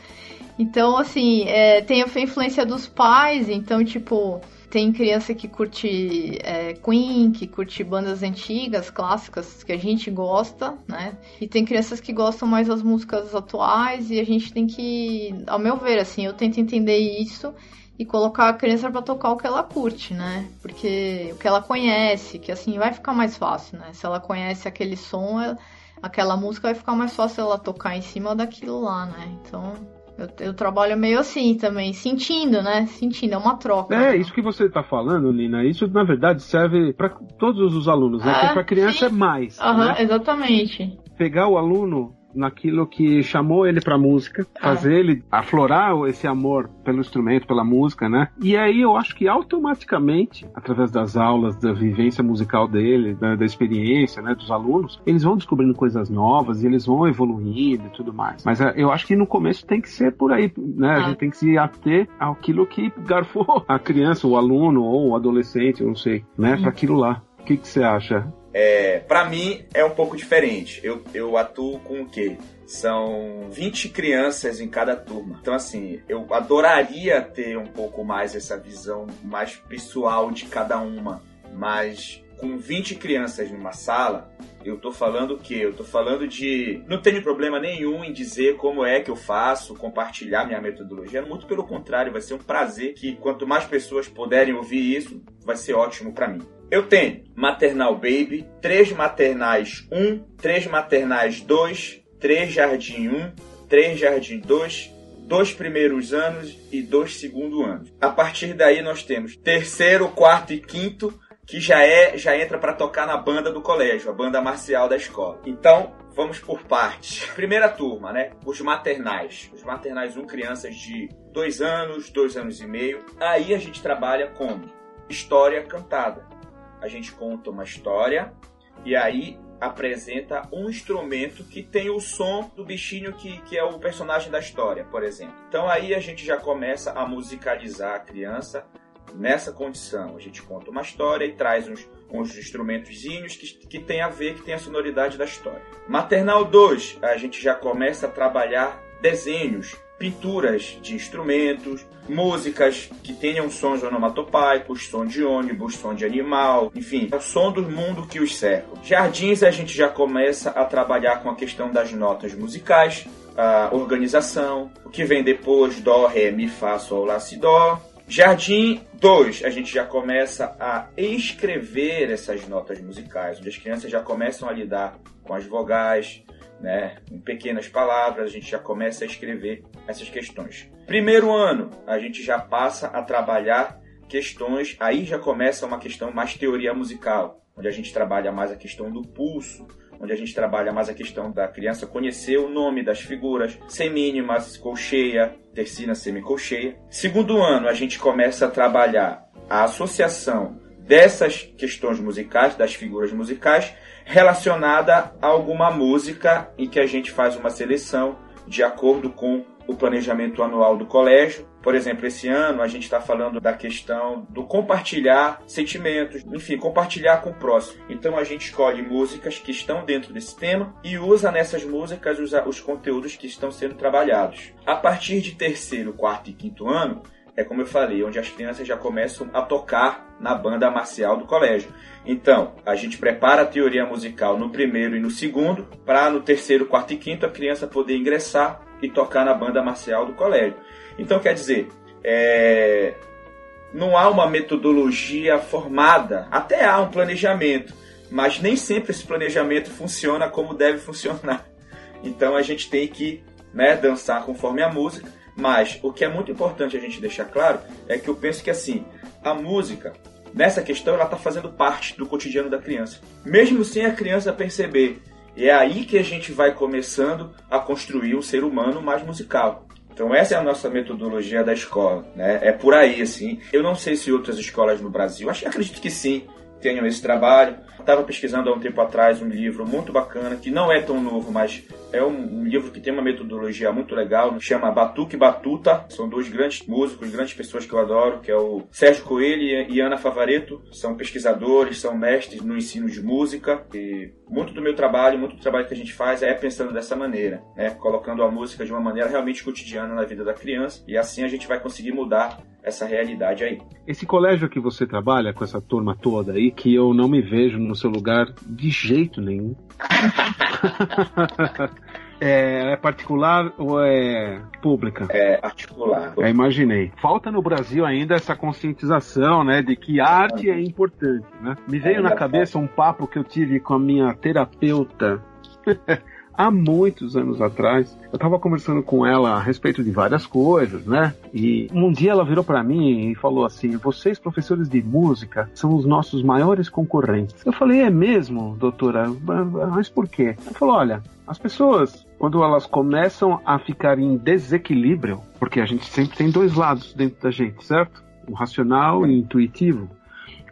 Speaker 4: Então, assim, é, tem a influência dos pais, então, tipo, tem criança que curte é, Queen, que curte bandas antigas, clássicas, que a gente gosta, né? E tem crianças que gostam mais das músicas atuais e a gente tem que, ao meu ver, assim, eu tento entender isso e colocar a criança para tocar o que ela curte, né? Porque o que ela conhece, que assim vai ficar mais fácil, né? Se ela conhece aquele som, ela- aquela música vai ficar mais fácil ela tocar em cima daquilo lá, né? Então eu, eu trabalho meio assim também, sentindo, né? Sentindo, é uma troca.
Speaker 3: É, isso que você tá falando, Nina, isso na verdade serve para todos os alunos, né?
Speaker 4: Ah,
Speaker 3: Porque pra criança
Speaker 4: sim.
Speaker 3: é mais.
Speaker 4: Aham,
Speaker 3: né?
Speaker 4: exatamente.
Speaker 3: Pegar o aluno naquilo que chamou ele pra música,
Speaker 4: Ah.
Speaker 3: fazer ele aflorar esse amor pelo instrumento, pela música, né? E aí eu acho que automaticamente, através das aulas, da vivência musical dele, da, da experiência, né, dos alunos, eles vão descobrindo coisas novas e eles vão evoluindo e tudo mais. Mas eh, eu acho que no começo tem que ser por aí, né? A
Speaker 4: Ah.
Speaker 3: gente tem que se ater àquilo que garfou a criança, o aluno ou o adolescente, eu não sei, né? Pra aquilo lá. O que você acha?
Speaker 5: É, para mim é um pouco diferente. Eu, eu atuo com o quê? São 20 crianças em cada turma. Então, assim, eu adoraria ter um pouco mais essa visão mais pessoal de cada uma. Mas com 20 crianças numa sala, eu tô falando o quê? Eu tô falando de. Não tenho problema nenhum em dizer como é que eu faço, compartilhar minha metodologia. Muito pelo contrário, vai ser um prazer que quanto mais pessoas puderem ouvir isso, vai ser ótimo para mim. Eu tenho maternal baby, três maternais 1, três maternais 2, três jardim 1, três jardim 2, dois primeiros anos e dois segundo anos. A partir daí nós temos terceiro, quarto e quinto que já é já entra para tocar na banda do colégio, a banda marcial da escola. Então, vamos por partes. Primeira turma, né? Os maternais. Os maternais 1, crianças de 2 anos, 2 anos e meio. Aí a gente trabalha com história cantada. A gente conta uma história e aí apresenta um instrumento que tem o som do bichinho que, que é o personagem da história, por exemplo. Então aí a gente já começa a musicalizar a criança nessa condição. A gente conta uma história e traz uns, uns instrumentozinhos que, que tem a ver, que tem a sonoridade da história. Maternal 2, a gente já começa a trabalhar desenhos, pinturas de instrumentos, músicas que tenham sons onomatopáicos, som de ônibus, som de animal, enfim, o som do mundo que os cerca. Jardins a gente já começa a trabalhar com a questão das notas musicais, a organização, o que vem depois, dó, ré, mi, fá, sol, lá, si, dó. Jardim 2, a gente já começa a escrever essas notas musicais, onde as crianças já começam a lidar com as vogais, né, em pequenas palavras, a gente já começa a escrever essas questões. Primeiro ano, a gente já passa a trabalhar questões, aí já começa uma questão mais teoria musical, onde a gente trabalha mais a questão do pulso, onde a gente trabalha mais a questão da criança conhecer o nome das figuras, semínimas, colcheia, tercina, semicolcheia. Segundo ano, a gente começa a trabalhar a associação dessas questões musicais, das figuras musicais, relacionada a alguma música em que a gente faz uma seleção de acordo com o planejamento anual do colégio. Por exemplo, esse ano a gente está falando da questão do compartilhar sentimentos, enfim, compartilhar com o próximo. Então a gente escolhe músicas que estão dentro desse tema e usa nessas músicas os, os conteúdos que estão sendo trabalhados. A partir de terceiro, quarto e quinto ano, é como eu falei, onde as crianças já começam a tocar na banda marcial do colégio. Então, a gente prepara a teoria musical no primeiro e no segundo, para no terceiro, quarto e quinto a criança poder ingressar e tocar na banda marcial do colégio. Então, quer dizer, é... não há uma metodologia formada, até há um planejamento, mas nem sempre esse planejamento funciona como deve funcionar. Então, a gente tem que né, dançar conforme a música, mas o que é muito importante a gente deixar claro é que eu penso que assim, a música, nessa questão, ela está fazendo parte do cotidiano da criança, mesmo sem a criança perceber. É aí que a gente vai começando a construir um ser humano mais musical. Então essa é a nossa metodologia da escola, né? É por aí, assim. Eu não sei se outras escolas no Brasil, acho, acredito que sim, tenham esse trabalho. Estava pesquisando há um tempo atrás um livro muito bacana, que não é tão novo, mas é um, livro que tem uma metodologia muito legal, chama Batuque Batuta. São dois grandes músicos, grandes pessoas que eu adoro, que é o Sérgio Coelho e Ana Favareto. São pesquisadores, são mestres no ensino de música. E muito do meu trabalho, muito do trabalho que a gente faz é pensando dessa maneira, né? colocando a música de uma maneira realmente cotidiana na vida da criança. E assim a gente vai conseguir mudar essa realidade aí.
Speaker 3: Esse colégio que você trabalha com essa turma toda aí, que eu não me vejo no seu lugar de jeito nenhum. é, é, particular ou é pública?
Speaker 5: É particular.
Speaker 3: É, imaginei. Falta no Brasil ainda essa conscientização, né, de que arte é importante, né? Me veio na cabeça um papo que eu tive com a minha terapeuta. há muitos anos atrás, eu estava conversando com ela a respeito de várias coisas, né? E um dia ela virou para mim e falou assim: "Vocês professores de música são os nossos maiores concorrentes". Eu falei: "É mesmo, doutora? Mas por quê?". Ela falou: "Olha, as pessoas quando elas começam a ficar em desequilíbrio, porque a gente sempre tem dois lados dentro da gente, certo? O racional e o intuitivo.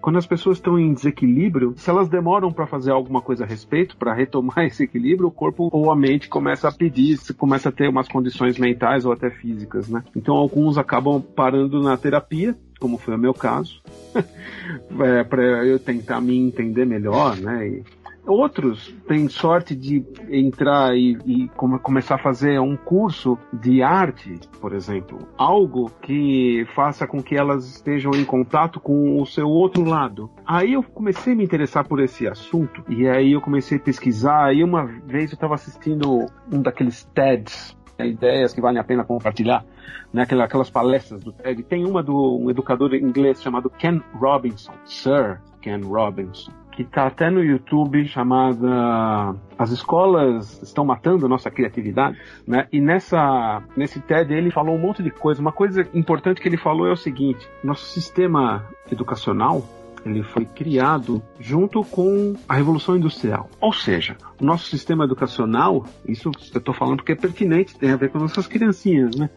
Speaker 3: Quando as pessoas estão em desequilíbrio, se elas demoram para fazer alguma coisa a respeito, para retomar esse equilíbrio, o corpo ou a mente começa a pedir, começa a ter umas condições mentais ou até físicas, né? Então alguns acabam parando na terapia, como foi o meu caso, é, para eu tentar me entender melhor, né? E Outros têm sorte de entrar e, e come, começar a fazer um curso de arte, por exemplo. Algo que faça com que elas estejam em contato com o seu outro lado. Aí eu comecei a me interessar por esse assunto. E aí eu comecei a pesquisar. E uma vez eu estava assistindo um daqueles TEDs, né, ideias que valem a pena compartilhar, né, aquelas palestras do TED. Tem uma do um educador inglês chamado Ken Robinson, Sir Ken Robinson que está até no YouTube chamada As escolas estão matando a nossa criatividade, né? E nessa nesse TED ele falou um monte de coisa. Uma coisa importante que ele falou é o seguinte: nosso sistema educacional ele foi criado junto com a Revolução Industrial. Ou seja, o nosso sistema educacional, isso eu estou falando porque é pertinente, tem a ver com nossas criancinhas, né?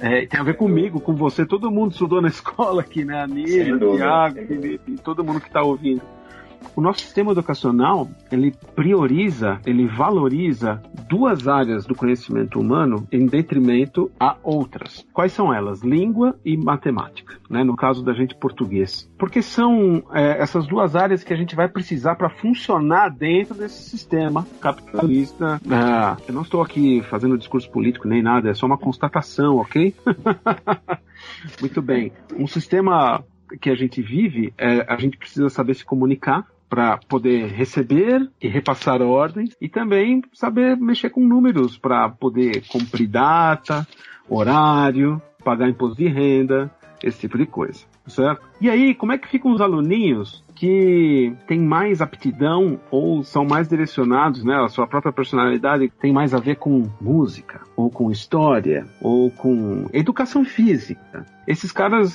Speaker 3: É, tem a ver comigo, com você, todo mundo estudou na escola aqui, né? A Nina, o Thiago, e todo mundo que está ouvindo o nosso sistema educacional ele prioriza, ele valoriza duas áreas do conhecimento humano em detrimento a outras. Quais são elas? Língua e matemática, né? no caso da gente português. Porque são é, essas duas áreas que a gente vai precisar para funcionar dentro desse sistema capitalista. É, eu não estou aqui fazendo discurso político nem nada, é só uma constatação, ok? Muito bem. Um sistema que a gente vive, é, a gente precisa saber se comunicar para poder receber e repassar ordens e também saber mexer com números para poder cumprir data, horário, pagar imposto de renda, esse tipo de coisa, certo? E aí, como é que ficam os aluninhos que têm mais aptidão ou são mais direcionados, né? A sua própria personalidade tem mais a ver com música, ou com história, ou com educação física. Esses caras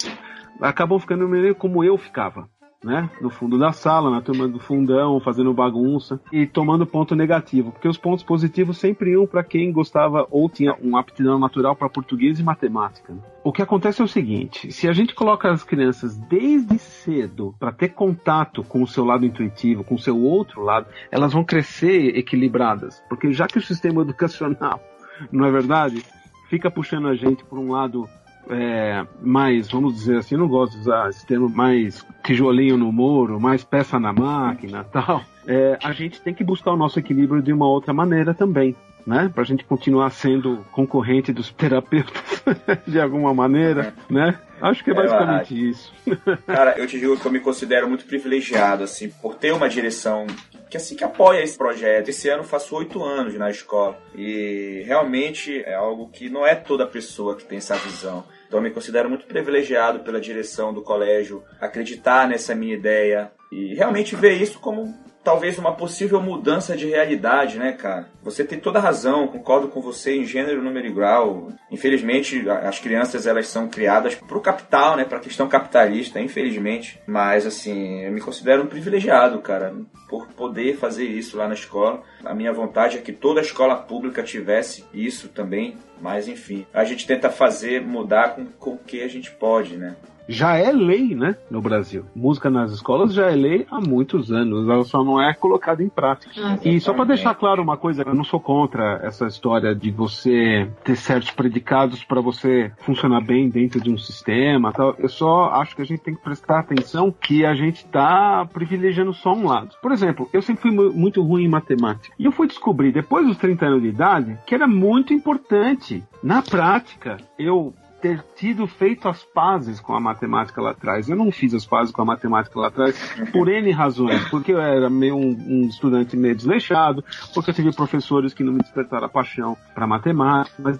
Speaker 3: acabam ficando meio como eu ficava. Né? No fundo da sala, na turma do fundão, fazendo bagunça e tomando ponto negativo, porque os pontos positivos sempre iam para quem gostava ou tinha uma aptidão natural para português e matemática. Né? O que acontece é o seguinte: se a gente coloca as crianças desde cedo para ter contato com o seu lado intuitivo, com o seu outro lado, elas vão crescer equilibradas, porque já que o sistema educacional, não é verdade, fica puxando a gente por um lado é, mais, vamos dizer assim, não gosto de usar esse termo, mais tijolinho no muro, mais peça na máquina tal, é, a gente tem que buscar o nosso equilíbrio de uma outra maneira também. Né? Pra gente continuar sendo concorrente dos terapeutas de alguma maneira, né? Acho que é basicamente é, isso.
Speaker 5: Cara, eu te digo que eu me considero muito privilegiado, assim, por ter uma direção que assim que apoia esse projeto. Esse ano faço oito anos na escola e realmente é algo que não é toda pessoa que tem essa visão. Então eu me considero muito privilegiado pela direção do colégio acreditar nessa minha ideia e realmente ver isso como talvez uma possível mudança de realidade, né, cara? Você tem toda razão, concordo com você em gênero, número e grau. Infelizmente, as crianças elas são criadas pro capital, né, pra questão capitalista, infelizmente. Mas, assim, eu me considero um privilegiado, cara, por poder fazer isso lá na escola. A minha vontade é que toda escola pública tivesse isso também. Mas, enfim, a gente tenta fazer, mudar com, com o que a gente pode, né?
Speaker 3: Já é lei, né, no Brasil. Música nas escolas já é lei há muitos anos, ela só não é colocada em prática. Ah, e só para deixar claro uma coisa, eu não sou contra essa história de você ter certos predicados para você funcionar bem dentro de um sistema, tal. Eu só acho que a gente tem que prestar atenção que a gente está privilegiando só um lado. Por exemplo, eu sempre fui muito ruim em matemática. E eu fui descobrir depois dos 30 anos de idade que era muito importante na prática eu ter tido feito as pazes com a matemática lá atrás. Eu não fiz as pazes com a matemática lá atrás por N razões. Porque eu era meio um, um estudante meio desleixado, porque eu tive professores que não me despertaram a paixão para matemática. Mas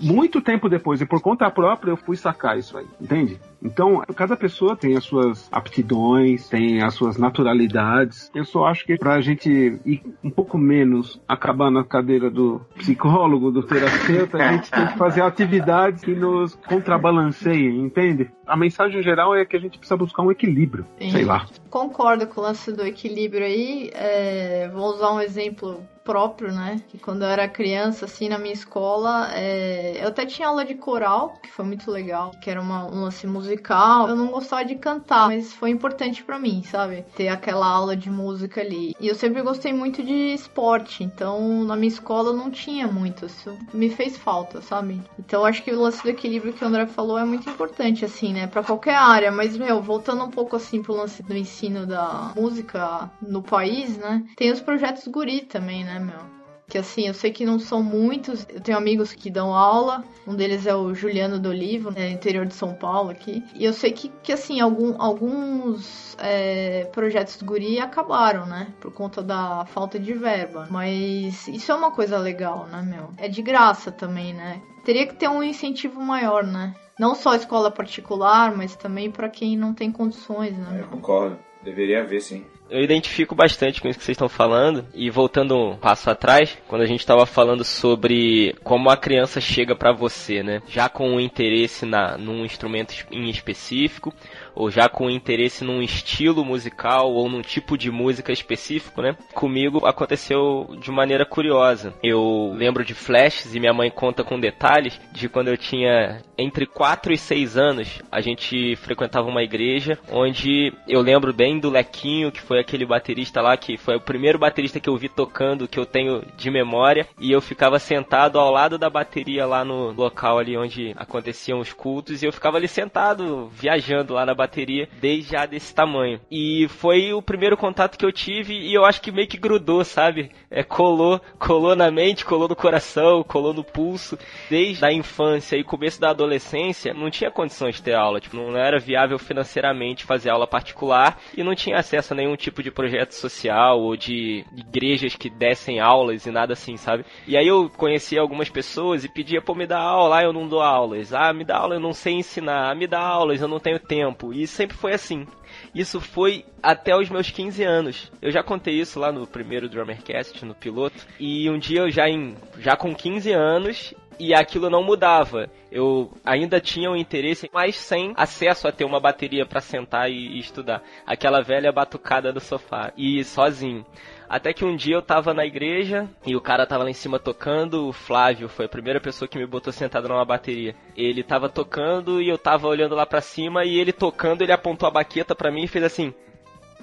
Speaker 3: muito tempo depois, e por conta própria, eu fui sacar isso aí, entende? Então, cada pessoa tem as suas aptidões, tem as suas naturalidades. Eu só acho que pra gente ir um pouco menos acabar na cadeira do psicólogo, do terapeuta, a gente tem que fazer atividades que nos contrabalanceiem, entende? A mensagem geral é que a gente precisa buscar um equilíbrio, Sim. sei lá.
Speaker 4: Concordo com o lance do equilíbrio aí. É, vou usar um exemplo próprio, né? Que quando eu era criança, assim, na minha escola, é... eu até tinha aula de coral, que foi muito legal, que era uma, um lance musical. Eu não gostava de cantar, mas foi importante para mim, sabe? Ter aquela aula de música ali. E eu sempre gostei muito de esporte, então na minha escola não tinha muito. Isso me fez falta, sabe? Então acho que o lance do equilíbrio que o André falou é muito importante, assim, né? Pra qualquer área. Mas, meu, voltando um pouco assim pro lance do ensino da música no país, né? Tem os projetos Guri também, né, meu? que assim, eu sei que não são muitos, eu tenho amigos que dão aula, um deles é o Juliano do Olivo, né, interior de São Paulo aqui, e eu sei que, que assim, algum, alguns é, projetos do Guri acabaram, né, por conta da falta de verba, mas isso é uma coisa legal, né, meu? É de graça também, né? Teria que ter um incentivo maior, né? Não só escola particular, mas também para quem não tem condições, né?
Speaker 5: Eu concordo. Deveria haver, sim.
Speaker 1: Eu identifico bastante com isso que vocês estão falando. E voltando um passo atrás, quando a gente estava falando sobre como a criança chega para você, né? Já com um interesse na, num instrumento em específico, ou já com interesse num estilo musical ou num tipo de música específico, né? Comigo aconteceu de maneira curiosa. Eu lembro de flashes e minha mãe conta com detalhes de quando eu tinha entre 4 e 6 anos. A gente frequentava uma igreja onde eu lembro bem do Lequinho, que foi aquele baterista lá que foi o primeiro baterista que eu vi tocando, que eu tenho de memória, e eu ficava sentado ao lado da bateria lá no local ali onde aconteciam os cultos e eu ficava ali sentado viajando lá na bateria bateria desde já desse tamanho. E foi o primeiro contato que eu tive e eu acho que meio que grudou, sabe? É, colou, colou na mente, colou no coração, colou no pulso. Desde a infância e começo da adolescência, não tinha condições de ter aula, tipo, não era viável financeiramente fazer aula particular e não tinha acesso a nenhum tipo de projeto social ou de igrejas que dessem aulas e nada assim, sabe? E aí eu conhecia algumas pessoas e pedia, pô, me dá aula, ah, eu não dou aulas. Ah, me dá aula, eu não sei ensinar. Ah, me dá aulas, eu não tenho tempo. E sempre foi assim. Isso foi até os meus 15 anos. Eu já contei isso lá no primeiro Drummercast, no piloto. E um dia eu já, em, já com 15 anos, e aquilo não mudava. Eu ainda tinha um interesse, mas sem acesso a ter uma bateria para sentar e, e, estudar. Aquela velha batucada no sofá e sozinho. Até que um dia eu tava na igreja e o cara tava lá em cima tocando. O Flávio foi a primeira pessoa que me botou sentado numa bateria. Ele tava tocando e eu tava olhando lá pra cima e ele tocando, ele apontou a baqueta pra mim e fez assim: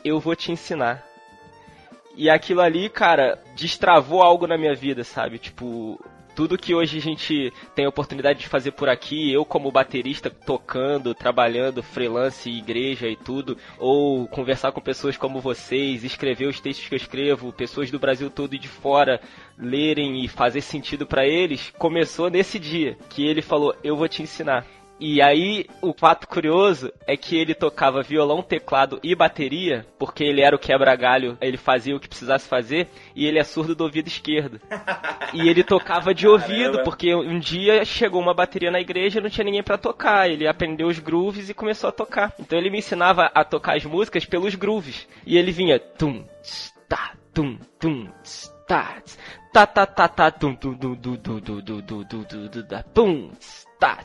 Speaker 1: Eu vou te ensinar. E aquilo ali, cara, destravou algo na minha vida, sabe? Tipo, tudo que hoje a gente tem a oportunidade de fazer por aqui, eu como baterista tocando, trabalhando, freelance, igreja e tudo, ou conversar com pessoas como vocês, escrever os textos que eu escrevo, pessoas do Brasil todo e de fora lerem e fazer sentido para eles, começou nesse dia que ele falou: "Eu vou te ensinar". E aí, o fato curioso é que ele tocava violão, teclado e bateria, porque ele era o quebra-galho, ele fazia o que precisasse fazer, e ele é surdo do ouvido esquerdo. e ele tocava de ouvido, porque um dia chegou uma bateria na igreja e não tinha ninguém para tocar. Ele aprendeu os grooves e começou a tocar. Então ele me ensinava a tocar as músicas pelos grooves. E ele vinha tum, tá, tum, tum, tá, tá, tá, tá, tá, tum, tum, tum, tum, tum, tum, tum, tum, tum, tum, tum, tum,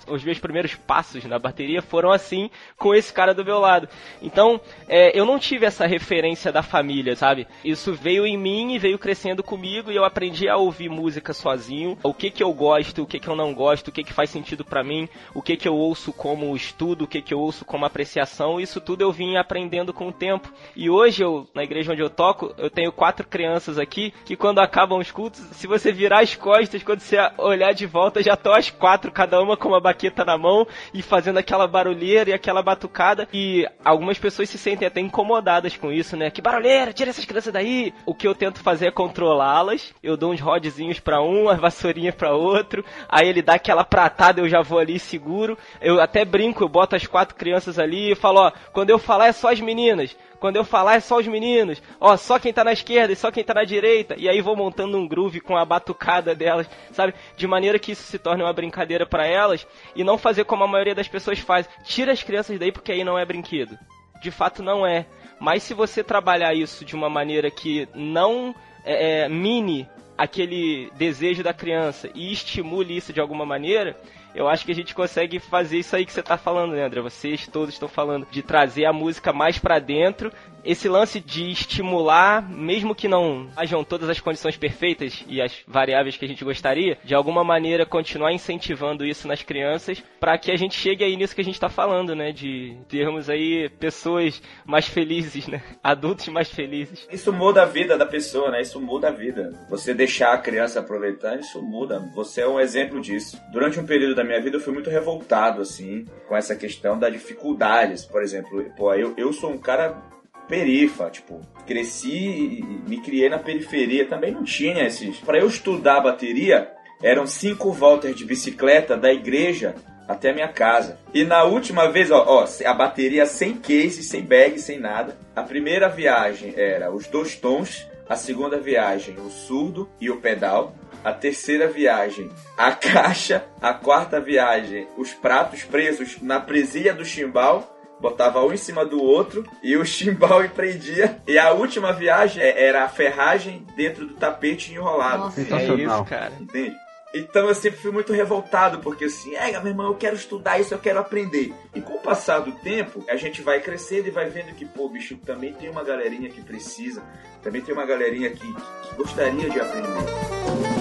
Speaker 1: os meus primeiros passos na bateria foram assim, com esse cara do meu lado. Então, é, eu não tive essa referência da família, sabe? Isso veio em mim e veio crescendo comigo e eu aprendi a ouvir música sozinho, o que que eu gosto, o que que eu não gosto, o que que faz sentido para mim, o que que eu ouço como estudo, o que que eu ouço como apreciação, isso tudo eu vim aprendendo com o tempo. E hoje eu, na igreja onde eu toco, eu tenho quatro crianças aqui que quando acabam os cultos, se você virar as costas, quando você olhar de volta, já estão as quatro, cada uma com uma baqueta na mão e fazendo aquela barulheira e aquela batucada. E algumas pessoas se sentem até incomodadas com isso, né? Que barulheira, tira essas crianças daí! O que eu tento fazer é controlá-las. Eu dou uns rodzinhos para um, as vassourinhas para outro. Aí ele dá aquela pratada, eu já vou ali seguro. Eu até brinco, eu boto as quatro crianças ali e falo, ó, quando eu falar é só as meninas. Quando eu falar é só os meninos. Ó, só quem tá na esquerda e só quem tá na direita. E aí vou montando um groove com a batucada delas, sabe? De maneira que isso se torne uma brincadeira para elas e não fazer como a maioria das pessoas faz. Tira as crianças daí porque aí não é brinquedo. De fato não é. Mas se você trabalhar isso de uma maneira que não é, é, mine aquele desejo da criança e estimule isso de alguma maneira, eu acho que a gente consegue fazer isso aí que você tá falando, né, André? Vocês todos estão falando de trazer a música mais para dentro. Esse lance de estimular, mesmo que não hajam todas as condições perfeitas e as variáveis que a gente gostaria, de alguma maneira continuar incentivando isso nas crianças para que a gente chegue aí nisso que a gente tá falando, né? De termos aí pessoas mais felizes, né? Adultos mais felizes.
Speaker 5: Isso muda a vida da pessoa, né? Isso muda a vida. Você deixar a criança aproveitar, isso muda. Você é um exemplo disso. Durante um período da minha vida eu fui muito revoltado, assim, com essa questão das dificuldades. Por exemplo, pô, eu, eu sou um cara perifa, tipo, cresci me criei na periferia, também não tinha esses. Para eu estudar bateria, eram cinco voltas de bicicleta da igreja até a minha casa. E na última vez, ó, ó, a bateria sem case, sem bag, sem nada. A primeira viagem era os dois tons, a segunda viagem o surdo e o pedal. A terceira viagem, a caixa. A quarta viagem, os pratos presos na presilha do chimbal botava um em cima do outro e o chimbal empreendia. E a última viagem é, era a ferragem dentro do tapete enrolado.
Speaker 1: Nossa, é isso, cara.
Speaker 5: Entende? Então eu sempre fui muito revoltado, porque assim, é, meu irmão, eu quero estudar isso, eu quero aprender. E com o passar do tempo, a gente vai crescendo e vai vendo que, pô, bicho, também tem uma galerinha que precisa, também tem uma galerinha que, que gostaria de aprender.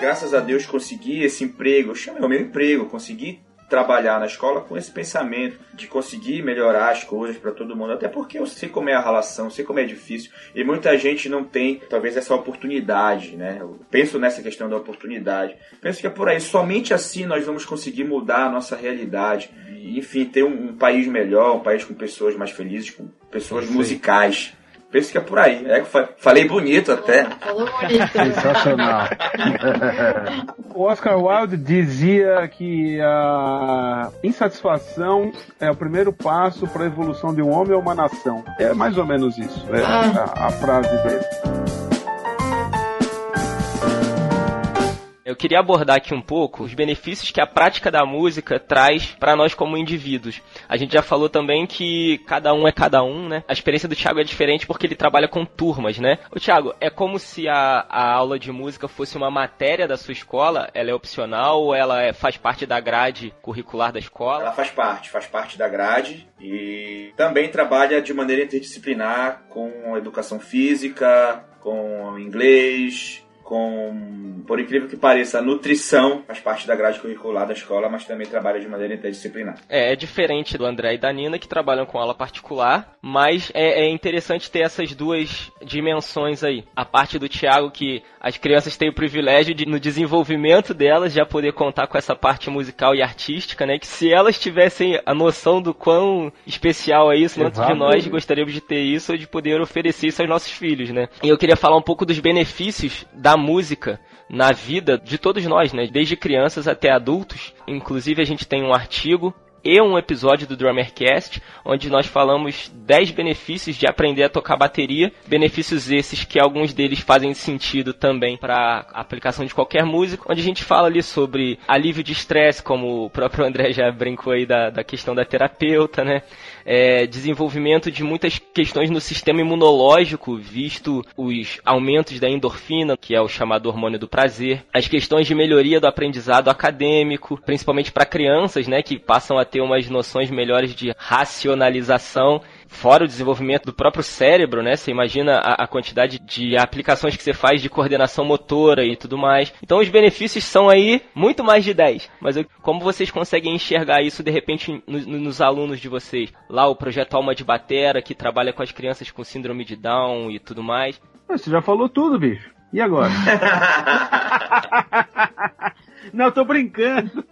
Speaker 5: Graças a Deus consegui esse emprego, eu chamei o meu emprego, consegui trabalhar na escola com esse pensamento de conseguir melhorar as coisas para todo mundo, até porque eu sei como é a relação, sei como é difícil e muita gente não tem talvez essa oportunidade, né? Eu penso nessa questão da oportunidade. Penso que é por aí, somente assim nós vamos conseguir mudar a nossa realidade e, enfim, ter um, um país melhor, um país com pessoas mais felizes, com pessoas musicais. Penso que é por aí. É, falei bonito até.
Speaker 4: Falou bonito.
Speaker 3: Sensacional. o Oscar Wilde dizia que a insatisfação é o primeiro passo para a evolução de um homem ou uma nação. É mais ou menos isso. É ah. a, a frase dele.
Speaker 1: Eu queria abordar aqui um pouco os benefícios que a prática da música traz para nós como indivíduos. A gente já falou também que cada um é cada um, né? A experiência do Thiago é diferente porque ele trabalha com turmas, né? O Thiago, é como se a, a aula de música fosse uma matéria da sua escola? Ela é opcional ou ela é, faz parte da grade curricular da escola?
Speaker 5: Ela faz parte, faz parte da grade e também trabalha de maneira interdisciplinar com educação física, com inglês, com, por incrível que pareça, a nutrição faz parte da grade curricular da escola, mas também trabalha de maneira interdisciplinar.
Speaker 1: É, é diferente do André e da Nina, que trabalham com aula particular, mas é, é interessante ter essas duas dimensões aí. A parte do Tiago, que as crianças têm o privilégio de, no desenvolvimento delas, já poder contar com essa parte musical e artística, né? Que se elas tivessem a noção do quão especial é isso, muitos de nós gostaríamos de ter isso ou de poder oferecer isso aos nossos filhos, né? E eu queria falar um pouco dos benefícios da música na vida de todos nós, né? Desde crianças até adultos. Inclusive a gente tem um artigo e um episódio do Drummercast, onde nós falamos 10 benefícios de aprender a tocar bateria. Benefícios esses que alguns deles fazem sentido também para aplicação de qualquer música, onde a gente fala ali sobre alívio de estresse, como o próprio André já brincou aí da, da questão da terapeuta, né? É, desenvolvimento de muitas questões no sistema imunológico, visto os aumentos da endorfina, que é o chamado hormônio do prazer, as questões de melhoria do aprendizado acadêmico, principalmente para crianças, né, que passam a ter umas noções melhores de racionalização fora o desenvolvimento do próprio cérebro, né? Você imagina a, a, quantidade de aplicações que você faz de coordenação motora e tudo mais. Então os benefícios são aí muito mais de 10. Mas eu, como vocês conseguem enxergar isso de repente no, no, nos alunos de vocês? Lá o projeto Alma de Batera, que trabalha com as crianças com síndrome de Down e tudo mais.
Speaker 3: Você já falou tudo, bicho. E agora? Não, tô brincando.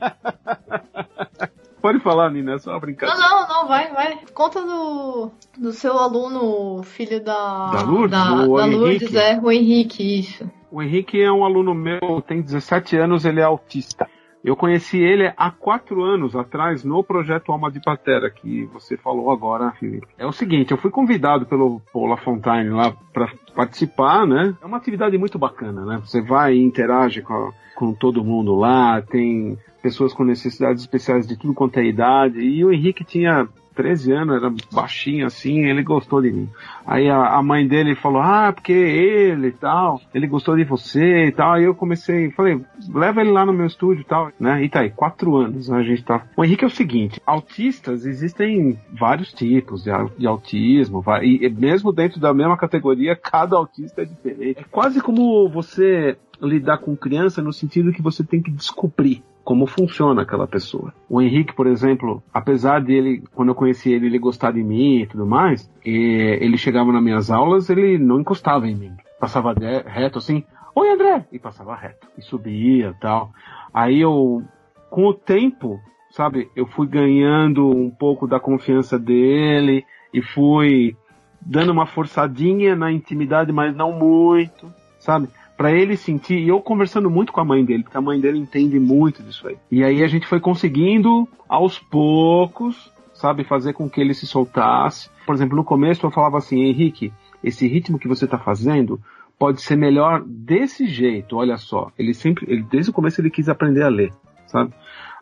Speaker 3: Pode falar, Nina, é só uma brincadeira.
Speaker 4: Não, não, não, vai, vai. Conta do, do seu aluno, filho da.
Speaker 3: Da Lourdes?
Speaker 4: Da, da Lourdes, é, o Henrique, isso.
Speaker 3: O Henrique é um aluno meu, tem 17 anos, ele é autista. Eu conheci ele há quatro anos atrás no projeto Alma de Patera, que você falou agora, Felipe. É o seguinte, eu fui convidado pelo Paula Fontaine lá para participar, né? É uma atividade muito bacana, né? Você vai e interage com, com todo mundo lá, tem pessoas com necessidades especiais de tudo quanto é idade, e o Henrique tinha 13 anos, era baixinho assim, ele gostou de mim. Aí a, a mãe dele falou, ah, porque ele e tal, ele gostou de você e tal. Aí eu comecei, falei, leva ele lá no meu estúdio e tal, né? E tá aí, quatro anos, né? A gente tá. O Henrique é o seguinte, autistas existem vários tipos de, de autismo, e mesmo dentro da mesma categoria, cada autista é diferente. É quase como você lidar com criança no sentido que você tem que descobrir como funciona aquela pessoa. O Henrique, por exemplo, apesar dele, quando eu conheci ele, ele gostar de mim e tudo mais, e ele chegava nas minhas aulas, ele não encostava em mim. Passava reto assim, oi André! E passava reto. E subia tal. Aí eu, com o tempo, sabe, eu fui ganhando um pouco da confiança dele e fui dando uma forçadinha na intimidade, mas não muito, sabe? Para ele sentir, e eu conversando muito com a mãe dele, porque a mãe dele entende muito disso aí. E aí a gente foi conseguindo, aos poucos, sabe, fazer com que ele se soltasse. Por exemplo, no começo eu falava assim, Henrique, esse ritmo que você está fazendo pode ser melhor desse jeito, olha só. Ele sempre, ele, desde o começo ele quis aprender a ler, sabe?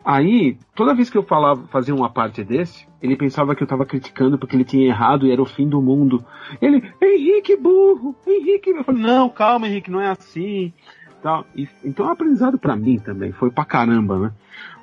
Speaker 3: Aí, toda vez que eu falava, fazia uma parte desse, ele pensava que eu estava criticando porque ele tinha errado e era o fim do mundo. Ele, Henrique burro, Henrique. Eu falei, não, calma, Henrique, não é assim. Tal. E, então é um aprendizado para mim também, foi pra caramba, né?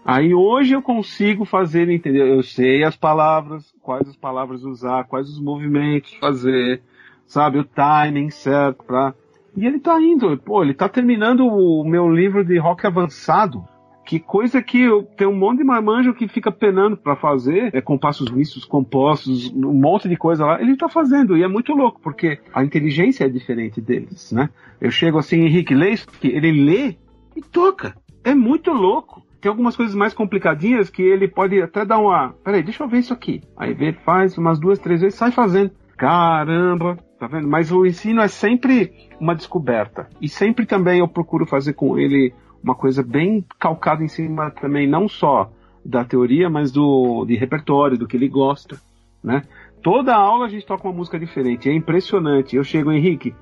Speaker 3: Aí hoje eu consigo fazer, entendeu? Eu sei as palavras, quais as palavras usar, quais os movimentos fazer, sabe? O timing certo pra. E ele tá indo, pô, ele tá terminando o meu livro de rock avançado que coisa que eu tenho um monte de marmanjo que fica penando para fazer, é compassos mistos, compostos, um monte de coisa lá, ele tá fazendo, e é muito louco, porque a inteligência é diferente deles, né? Eu chego assim, Henrique, lê isso, ele lê e toca. É muito louco. Tem algumas coisas mais complicadinhas que ele pode até dar uma. Peraí, deixa eu ver isso aqui. Aí vê, faz umas duas, três vezes, sai fazendo. Caramba, tá vendo? Mas o ensino é sempre uma descoberta. E sempre também eu procuro fazer com ele uma coisa bem calcada em cima também, não só da teoria, mas do de repertório, do que ele gosta, né? Toda aula a gente toca uma música diferente, é impressionante. Eu chego, Henrique,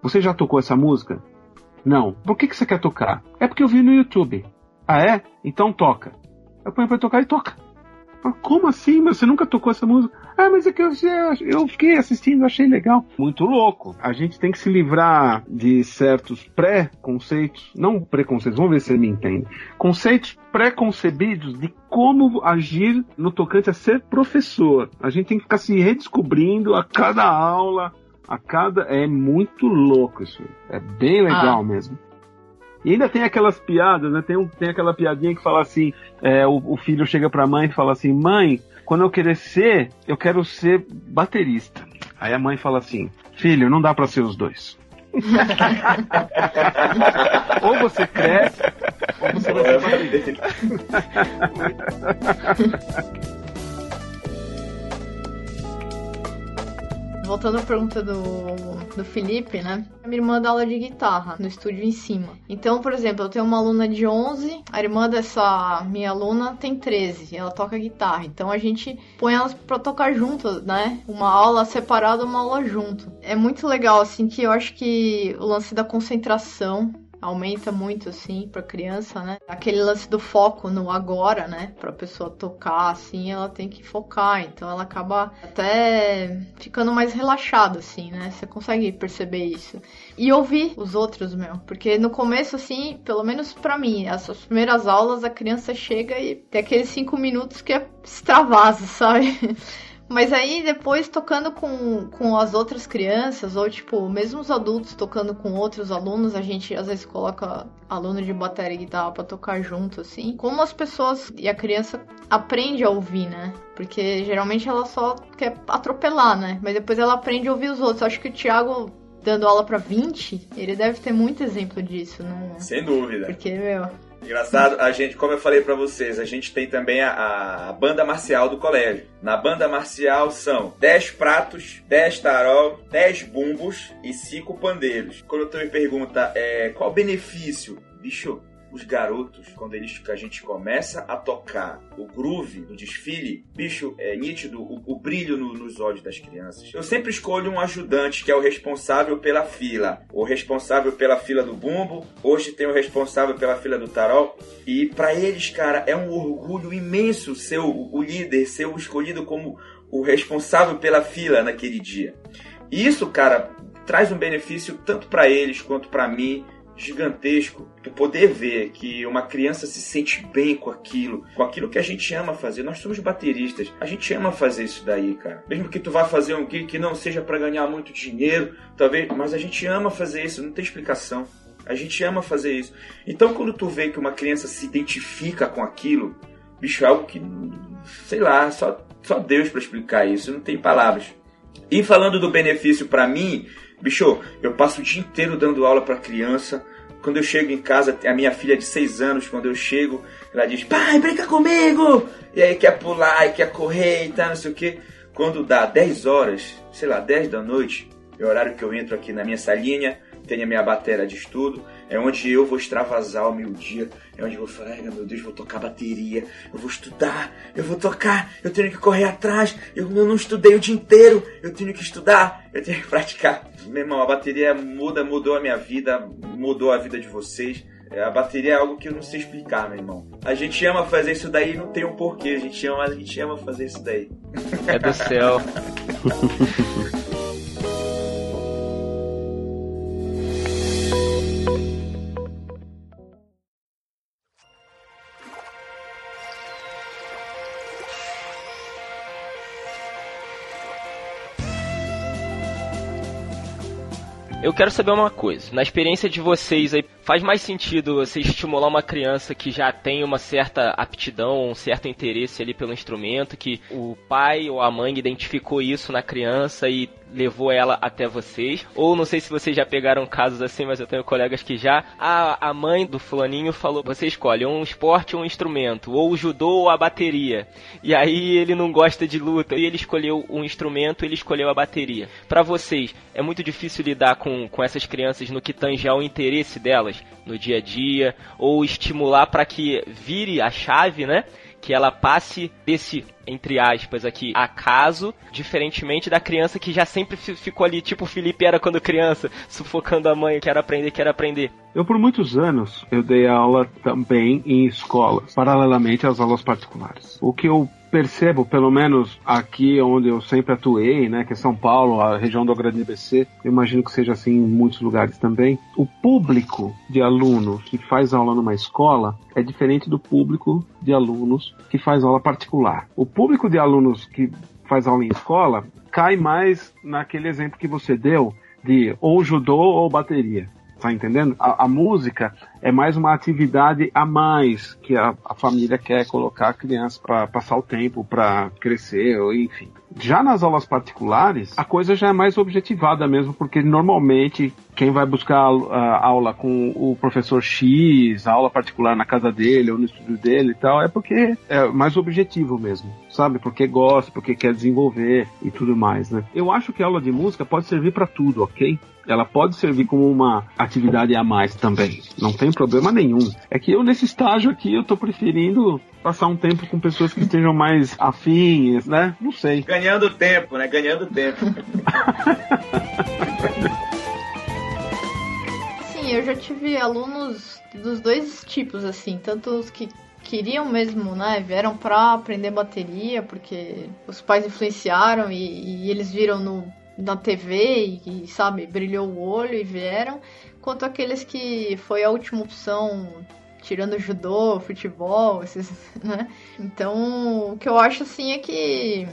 Speaker 3: você já tocou essa música? Não. Por que, que você quer tocar? É porque eu vi no YouTube. Ah, é? Então toca. Eu ponho pra tocar e toca. Ah, como assim? Mas você nunca tocou essa música? Ah, mas é que eu, eu fiquei assistindo, achei legal. Muito louco. A gente tem que se livrar de certos pré-conceitos, não preconceitos, vamos ver se você me entende. Conceitos pré-concebidos de como agir no tocante a ser professor. A gente tem que ficar se redescobrindo a cada aula, a cada. É muito louco isso. É bem legal ah. mesmo. E ainda tem aquelas piadas, né? Tem, um, tem aquela piadinha que fala assim: é, o, o, filho chega pra mãe e fala assim: Mãe, quando eu crescer, eu quero ser baterista. Aí a mãe fala assim: Filho, não dá pra ser os dois. ou você cresce, ou você vai ser baterista.
Speaker 4: voltando à pergunta do, do Felipe, né? A minha irmã dá aula de guitarra no estúdio em cima. Então, por exemplo, eu tenho uma aluna de 11, a irmã dessa minha aluna tem 13, ela toca guitarra. Então a gente põe elas pra tocar juntas, né? Uma aula separada, uma aula junto. É muito legal, assim, que eu acho que o lance da concentração aumenta muito assim para criança, né? Aquele lance do foco no agora, né? Para pessoa tocar assim, ela tem que focar, então ela acaba até ficando mais relaxada assim, né? Você consegue perceber isso. E ouvir os outros, meu, porque no começo assim, pelo menos para mim, essas primeiras aulas a criança chega e tem aqueles cinco minutos que é extravasa, sabe? Mas aí depois tocando com, com as outras crianças, ou tipo, mesmo os adultos tocando com outros alunos, a gente às vezes coloca aluno de bateria e guitarra pra tocar junto, assim. Como as pessoas e a criança aprende a ouvir, né? Porque geralmente ela só quer atropelar, né? Mas depois ela aprende a ouvir os outros. Eu acho que o Thiago dando aula para 20, ele deve ter muito exemplo disso, né?
Speaker 5: Sem dúvida.
Speaker 4: Porque, meu,
Speaker 5: Engraçado, a gente, como eu falei para vocês, a gente tem também a, a, banda marcial do colégio. Na banda marcial são 10 pratos, 10 tarol, 10 bumbos e 5 pandeiros. Quando tu me pergunta é, qual o benefício, bicho, os garotos, quando eles, a gente começa a tocar o groove do desfile, bicho, é nítido o, o brilho no, nos olhos das crianças. Eu sempre escolho um ajudante que é o responsável pela fila, o responsável pela fila do bumbo, hoje tem o responsável pela fila do tarol, e para eles, cara, é um orgulho imenso ser o, o líder, ser o escolhido como o responsável pela fila naquele dia. Isso, cara, traz um benefício tanto para eles quanto para mim gigantesco tu poder ver que uma criança se sente bem com aquilo, com aquilo que a gente ama fazer. Nós somos bateristas, a gente ama fazer isso daí, cara. Mesmo que tu vá fazer um que não seja para ganhar muito dinheiro, talvez, mas a gente ama fazer isso, não tem explicação. A gente ama fazer isso. Então, quando tu vê que uma criança se identifica com aquilo, bicho, é algo que, sei lá, só, só Deus para explicar isso, não tem palavras. E falando do benefício para mim, bicho, eu passo o dia inteiro dando aula para criança. Quando eu chego em casa, a minha filha de 6 anos, quando eu chego, ela diz: Pai, brinca comigo! E aí quer pular, e quer correr e tal, não sei o que. Quando dá 10 horas, sei lá, 10 da noite, é o horário que eu entro aqui na minha salinha, tenho a minha bateria de estudo, é onde eu vou extravasar o meu dia, é onde eu vou falar, ai meu Deus, vou tocar bateria, eu vou estudar, eu vou tocar, eu tenho que correr atrás, eu não estudei o dia inteiro, eu tenho que estudar, eu tenho que praticar. Meu irmão, a bateria muda, mudou a minha vida, mudou a vida de vocês. É, a bateria é algo que eu não sei explicar, meu irmão. A gente ama fazer isso daí não tem um porquê. A gente ama, a gente ama fazer isso daí.
Speaker 1: É do céu. Eu quero saber uma coisa. Na experiência de vocês aí, faz mais sentido você estimular uma criança que já tem uma certa aptidão, um certo interesse ali pelo instrumento, que o pai ou a mãe identificou isso na criança e levou ela até vocês. Ou não sei se vocês já pegaram casos assim, mas eu tenho colegas que já. A, a mãe do fulaninho falou: você escolhe um esporte ou um instrumento, ou o judô ou a bateria. E aí ele não gosta de luta, e ele escolheu um instrumento, ele escolheu a bateria. Para vocês, é muito difícil lidar com, com essas crianças no que tange ao interesse delas no dia a dia, ou estimular para que vire a chave, né? que ela passe desse, entre aspas, aqui, acaso, diferentemente da criança que já sempre ficou ali, tipo o Felipe era quando criança, sufocando a mãe, quer aprender, quer aprender.
Speaker 3: Eu, por muitos anos, eu dei aula também em escolas, paralelamente às aulas particulares. O que eu percebo, pelo menos aqui onde eu sempre atuei, né, que é São Paulo, a região do Grande BC, eu imagino que seja assim em muitos lugares também, o público de aluno que faz aula numa escola é diferente do público de alunos que faz aula particular. O público de alunos que faz aula em escola cai mais naquele exemplo que você deu de ou judô ou bateria. Tá entendendo? A, a, música é mais uma atividade a mais que a, a família quer colocar a criança para passar o tempo, para crescer, ou enfim. Já nas aulas particulares, a coisa já é mais objetivada mesmo, porque normalmente quem vai buscar a aula com o professor X, a aula particular na casa dele ou no estúdio dele e tal, é porque é mais objetivo mesmo, sabe? Porque gosta, porque quer desenvolver e tudo mais, né? Eu acho que a aula de música pode servir para tudo, ok? ela pode servir como uma atividade a mais também. Não tem problema nenhum. É que eu, nesse estágio aqui, eu tô preferindo passar um tempo com pessoas que estejam mais afins, né? Não sei.
Speaker 5: Ganhando tempo, né? Ganhando tempo.
Speaker 4: Sim, eu já tive alunos dos dois tipos, assim. Tanto os que queriam mesmo, né? Vieram pra aprender bateria, porque os pais influenciaram e, e eles viram no na TV e, sabe, brilhou o olho e vieram, quanto aqueles que foi a última opção, tirando judô, futebol, esses, né? Então, o que eu acho assim é que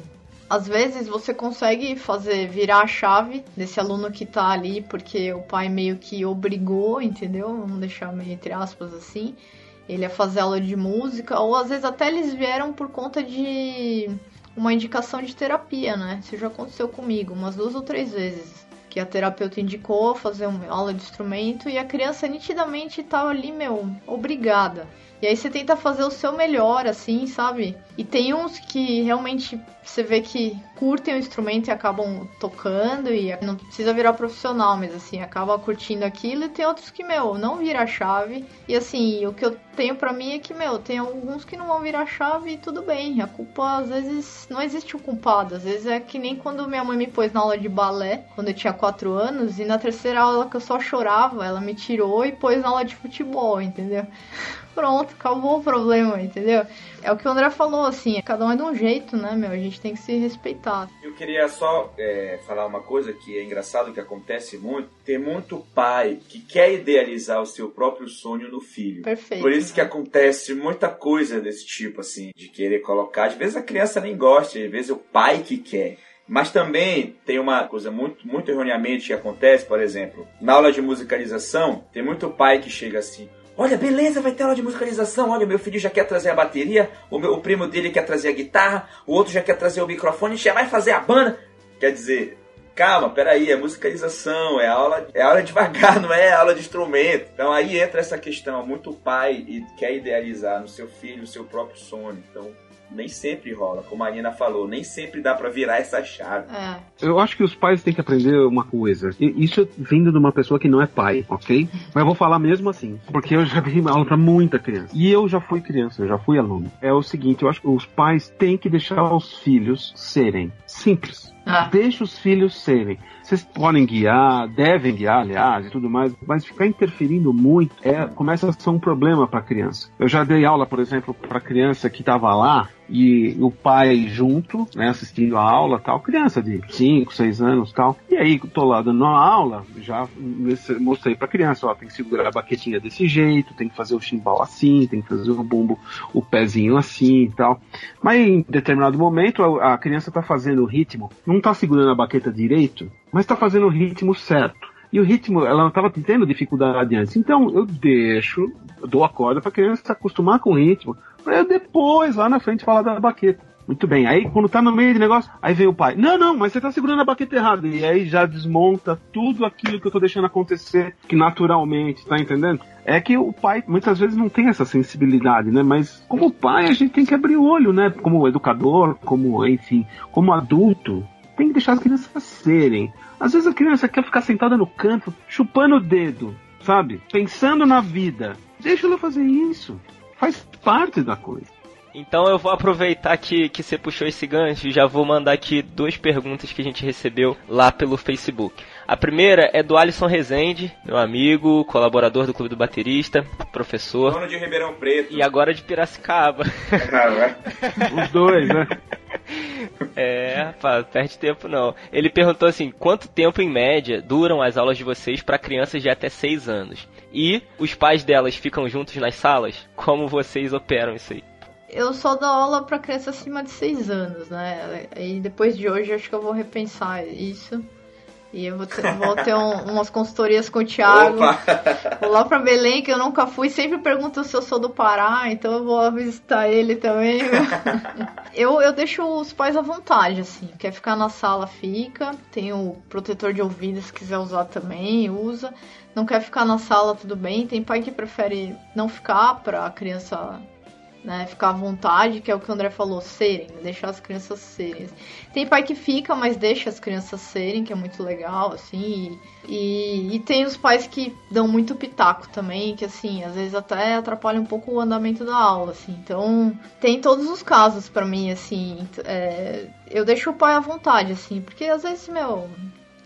Speaker 4: às vezes você consegue fazer virar a chave desse aluno que tá ali porque o pai meio que obrigou, entendeu? Vamos deixar meio entre aspas assim, ele a fazer aula de música, ou às vezes até eles vieram por conta de uma indicação de terapia, né? Isso já aconteceu comigo umas duas ou três vezes. Que a terapeuta indicou fazer uma aula de instrumento e a criança nitidamente tava ali, meu, obrigada. E aí você tenta fazer o seu melhor, assim, sabe? E tem uns que realmente você vê que curtem o instrumento e acabam tocando e não precisa virar profissional, mas assim, acaba curtindo aquilo e tem outros que, meu, não vira chave. E assim, o que eu tenho para mim é que, meu, tem alguns que não vão virar chave e tudo bem. A culpa, às vezes, não existe o culpado. Às vezes é que nem quando minha mãe me pôs na aula de balé, quando eu tinha 4 anos, e na terceira aula que eu só chorava, ela me tirou e pôs na aula de futebol, entendeu? Pronto, acabou o problema, entendeu? É o que o André falou, assim, cada um é de um jeito, né, meu? A gente tem que se respeitar.
Speaker 5: Eu queria só é, falar uma coisa que é engraçado, que acontece muito. Tem muito pai que quer idealizar o seu próprio sonho no filho.
Speaker 4: Perfeito.
Speaker 5: Por isso que acontece muita coisa desse tipo, assim, de querer colocar. Às vezes a criança nem gosta, às vezes é o pai que quer. Mas também tem uma coisa muito, muito erroneamente que acontece, por exemplo, na aula de musicalização, tem muito pai que chega assim: Olha, beleza, vai ter aula de musicalização. Olha, meu filho já quer trazer a bateria, o, meu, o primo dele quer trazer a guitarra, o outro já quer trazer o microfone, já vai fazer a banda. Quer dizer, calma, peraí, é musicalização, é aula, é aula devagar, não é aula de instrumento. Então aí entra essa questão, muito pai e quer idealizar no seu filho o seu próprio sonho. Então nem sempre rola, como a Nina falou, nem sempre dá para virar essa chave.
Speaker 4: É.
Speaker 3: Eu acho que os pais têm que aprender uma coisa. Isso vindo de uma pessoa que não é pai, ok? Mas eu vou falar mesmo assim, porque eu já dei aula pra muita criança. E eu já fui criança, eu já fui aluno. É o seguinte, eu acho que os pais têm que deixar os filhos serem simples.
Speaker 4: Ah.
Speaker 3: Deixa os filhos serem. Vocês podem guiar, devem guiar, aliás, e tudo mais, mas ficar interferindo muito é, começa a ser um problema para a criança. Eu já dei aula, por exemplo, para criança que estava lá e o pai junto, né, assistindo a aula, tal, criança de 5, 6 anos, tal. E aí, tô lá dando uma aula, já mostrei para criança, ó, tem que segurar a baquetinha desse jeito, tem que fazer o chimbal assim, tem que fazer o bumbo, o pezinho assim e tal. Mas em determinado momento a, a criança tá fazendo o ritmo, não tá segurando a baqueta direito, mas está fazendo o ritmo certo. E o ritmo, ela estava tendo dificuldade antes. Então eu deixo, dou a corda para a criança se acostumar com o ritmo, para depois, lá na frente, falar da baqueta. Muito bem. Aí quando tá no meio de negócio, aí vem o pai. Não, não, mas você tá segurando a baqueta errada. E aí já desmonta tudo aquilo que eu tô deixando acontecer, que naturalmente, tá entendendo? É que o pai muitas vezes não tem essa sensibilidade, né? Mas como pai a gente tem que abrir o olho, né? Como educador, como, enfim, como adulto, tem que deixar as crianças serem. Às vezes a criança quer ficar sentada no canto, chupando o dedo, sabe? Pensando na vida. Deixa ela fazer isso. Faz parte da coisa.
Speaker 1: Então eu vou aproveitar que, que você puxou esse gancho e já vou mandar aqui duas perguntas que a gente recebeu lá pelo Facebook. A primeira é do Alisson Rezende, meu amigo, colaborador do Clube do Baterista, professor.
Speaker 5: Dono de Ribeirão Preto.
Speaker 1: E agora de Piracicaba.
Speaker 3: Os dois, né?
Speaker 1: É, rapaz, perde tempo não. Ele perguntou assim: quanto tempo em média duram as aulas de vocês para crianças de até 6 anos? E os pais delas ficam juntos nas salas? Como vocês operam isso aí?
Speaker 4: Eu só dou aula para criança acima de 6 anos, né? E depois de hoje acho que eu vou repensar isso. E eu vou ter, vou ter um, umas consultorias com o Thiago.
Speaker 5: Opa!
Speaker 4: Vou lá pra Belém, que eu nunca fui. Sempre pergunto se eu sou do Pará, então eu vou visitar ele também. eu, eu deixo os pais à vontade, assim. Quer ficar na sala, fica. Tem o protetor de ouvido, se quiser usar também, usa. Não quer ficar na sala, tudo bem. Tem pai que prefere não ficar pra criança né? Ficar à vontade, que é o que o André falou, serem, deixar as crianças serem. Tem pai que fica, mas deixa as crianças serem, que é muito legal, assim. E, e, tem os pais que dão muito pitaco também, que assim, às vezes até atrapalha um pouco o andamento da aula, assim. Então, tem todos os casos para mim, assim. É, eu deixo o pai à vontade, assim, porque às vezes, meu,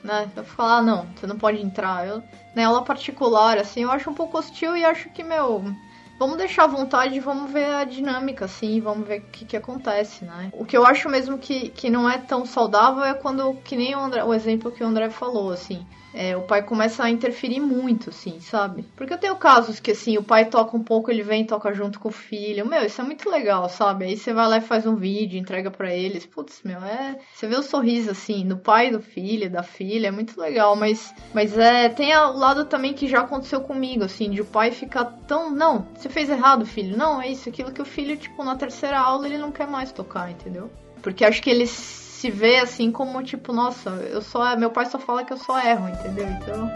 Speaker 4: né? Eu falar, ah, não, você não pode entrar. Eu, na aula particular, assim, eu acho um pouco hostil e acho que, meu, vamos deixar à vontade e vamos ver a dinâmica, assim, vamos ver o que, que acontece, né? O que eu acho mesmo que, que não é tão saudável é quando, que nem o, André, o exemplo que o André falou, assim, é, o pai começa a interferir muito, assim, sabe? Porque eu tenho casos que, assim, o pai toca um pouco, ele vem e toca junto com o filho. Meu, isso é muito legal, sabe? Aí você vai lá e faz um vídeo, entrega para eles. Putz, meu, é. Você vê o sorriso, assim, do pai, do filho, da filha, é muito legal. Mas, mas é. Tem o lado também que já aconteceu comigo, assim, de o pai ficar tão. Não, você fez errado, filho. Não, é isso, aquilo que o filho, tipo, na terceira aula ele não quer mais tocar, entendeu? Porque acho que eles se vê assim como tipo, nossa, eu só meu pai só fala que eu só erro, entendeu? Então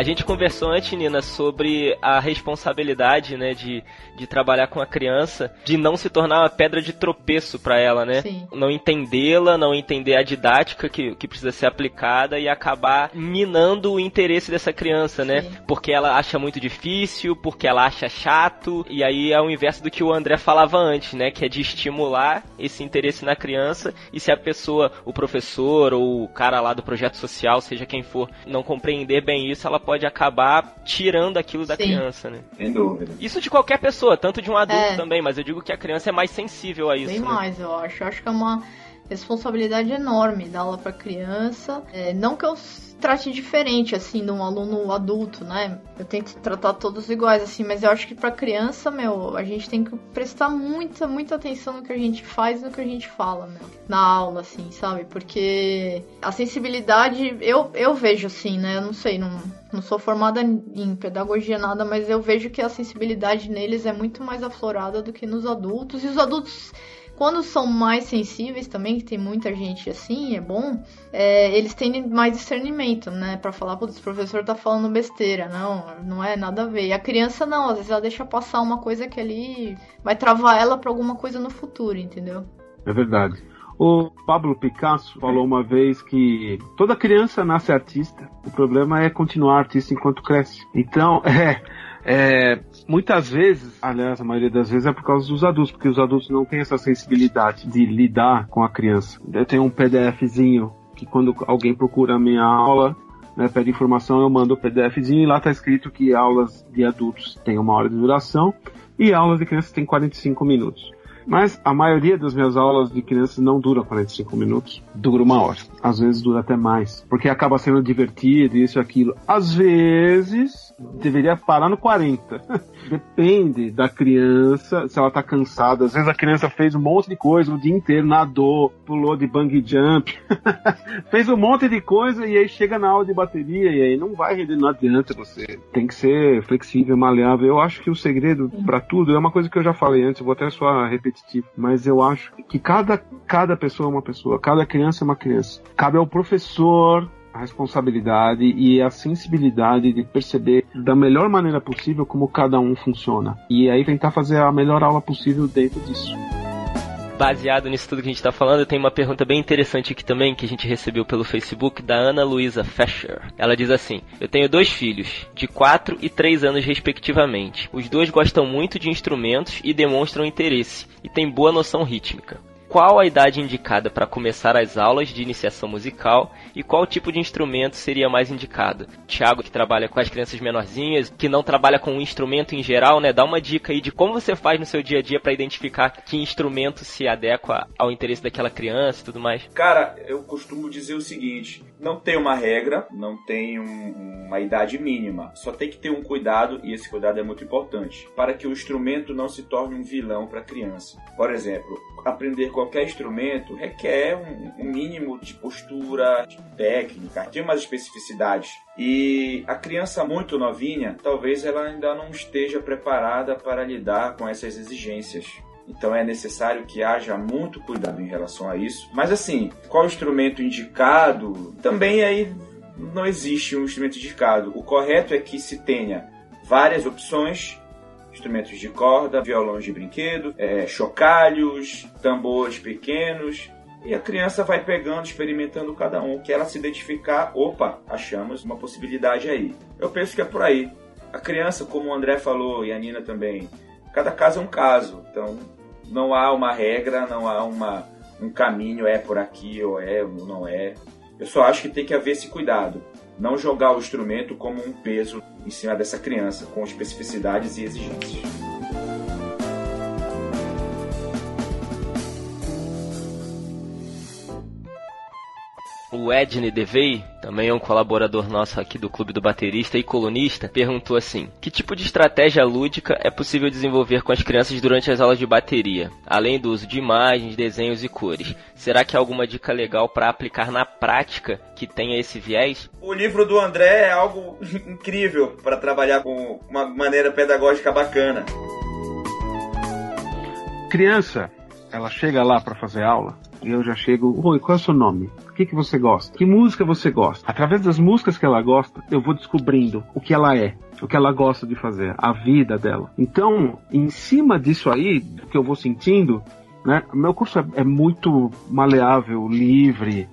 Speaker 1: A gente conversou antes, Nina, sobre a responsabilidade, né, de, de trabalhar com a criança, de não se tornar uma pedra de tropeço para ela, né?
Speaker 4: Sim.
Speaker 1: Não entendê-la, não entender a didática que, que precisa ser aplicada e acabar minando o interesse dessa criança, né?
Speaker 4: Sim.
Speaker 1: Porque ela acha muito difícil, porque ela acha chato, e aí é o inverso do que o André falava antes, né? Que é de estimular esse interesse na criança, e se a pessoa, o professor ou o cara lá do projeto social, seja quem for, não compreender bem isso, ela pode acabar tirando aquilo da
Speaker 4: Sim.
Speaker 1: criança, né?
Speaker 5: Sem dúvida.
Speaker 1: Isso de qualquer pessoa, tanto de um adulto
Speaker 4: É.
Speaker 1: também, mas eu digo que a criança é mais sensível a isso.
Speaker 4: Bem
Speaker 1: né?
Speaker 4: mais, eu acho. Eu acho que é uma responsabilidade enorme dar aula pra criança. É, não que eu trate diferente, assim, de um aluno adulto, né? Eu tento tratar todos iguais, assim, mas eu acho que pra criança, meu, a gente tem que prestar muita, muita atenção no que a gente faz e no que a gente fala, meu. Na aula, assim, sabe? Porque a sensibilidade, eu, eu vejo assim, né? Eu não sei, não, não sou formada em pedagogia nada, mas eu vejo que a sensibilidade neles é muito mais aflorada do que nos adultos. E os adultos, quando são mais sensíveis também, que tem muita gente assim, é bom, é, eles têm mais discernimento, né? Pra falar, putz, o professor tá falando besteira. Não, não é nada a ver. E a criança não, às vezes ela deixa passar uma coisa que ali vai travar ela pra alguma coisa no futuro, entendeu?
Speaker 3: É verdade. O Pablo Picasso falou uma vez que toda criança nasce artista. O problema é continuar artista enquanto cresce. Então, é, é, muitas vezes, aliás, a maioria das vezes é por causa dos adultos, porque os adultos não têm essa sensibilidade de lidar com a criança. Eu tenho um PDFzinho que quando alguém procura a minha aula, né, pede informação, eu mando o PDFzinho e lá está escrito que aulas de adultos têm uma hora de duração e aulas de crianças têm 45 minutos. Mas a maioria das minhas aulas de crianças não dura 45 minutos, dura uma hora. Às vezes dura até mais, porque acaba sendo divertido, isso e aquilo. Às vezes deveria parar no 40. Depende da criança, se ela tá cansada. Às vezes a criança fez um monte de coisa o dia inteiro, nadou, pulou de bungee jump, fez um monte de coisa e aí chega na aula de bateria e aí não vai render, não adianta você. Tem que ser flexível, maleável. Eu acho que o segredo pra tudo é uma coisa que eu já falei antes, vou até soar repetitivo, mas eu acho que cada, cada pessoa é uma pessoa, cada criança é uma criança. Cabe ao professor a responsabilidade e a sensibilidade de perceber da melhor maneira possível como cada um funciona. E aí tentar fazer a melhor aula possível dentro disso.
Speaker 1: Baseado nisso tudo que a gente tá falando, tenho uma pergunta bem interessante aqui também, que a gente recebeu pelo Facebook, da Ana Luísa Fescher. Ela diz assim: Eu tenho dois filhos, de 4 e 3 anos respectivamente. Os dois gostam muito de instrumentos e demonstram interesse, e têm boa noção rítmica. Qual a idade indicada para começar as aulas de iniciação musical e qual tipo de instrumento seria mais indicado? Thiago, que trabalha com as crianças menorzinhas, que não trabalha com um instrumento em geral, né? Dá uma dica aí de como você faz no seu dia a dia para identificar que instrumento se adequa ao interesse daquela criança e tudo mais.
Speaker 5: Cara, eu costumo dizer o seguinte: não tem uma regra, não tem um- uma idade mínima. Só tem que ter um cuidado, e esse cuidado é muito importante, para que o instrumento não se torne um vilão para a criança. Por exemplo, aprender qualquer instrumento requer um, um mínimo de postura, de técnica, tem umas especificidades. E a criança muito novinha, talvez ela ainda não esteja preparada para lidar com essas exigências. Então é necessário que haja muito cuidado em relação a isso. Mas assim, qual instrumento indicado? Também aí não existe um instrumento indicado. O correto é que se tenha várias opções, instrumentos de corda, violões de brinquedo, eh, chocalhos, tambores pequenos. E a criança vai pegando, experimentando cada um, que ela se identificar, opa, achamos uma possibilidade aí. Eu penso que é por aí. A criança, como o André falou e a Nina também, cada caso é um caso. Então, não há uma regra, não há uma, um caminho, é por aqui ou é ou não é. Eu só acho que tem que haver esse cuidado. Não jogar o instrumento como um peso em cima dessa criança, com especificidades e exigências.
Speaker 1: O Edney Devey, também é um colaborador nosso aqui do Clube do Baterista e colunista, perguntou assim: Que tipo de estratégia lúdica é possível desenvolver com as crianças durante as aulas de bateria, além do uso de imagens, desenhos e cores? Será que há alguma dica legal para aplicar na prática que tenha esse viés?
Speaker 5: O livro do André é algo incrível para trabalhar com uma maneira pedagógica bacana.
Speaker 3: Criança, ela chega lá para fazer aula eu já chego, oi, qual é o seu nome? O que, que você gosta? Que música você gosta? Através das músicas que ela gosta, eu vou descobrindo o que ela é, o que ela gosta de fazer, a vida dela. Então, em cima disso aí, que eu vou sentindo, né, meu curso é, é muito maleável, livre,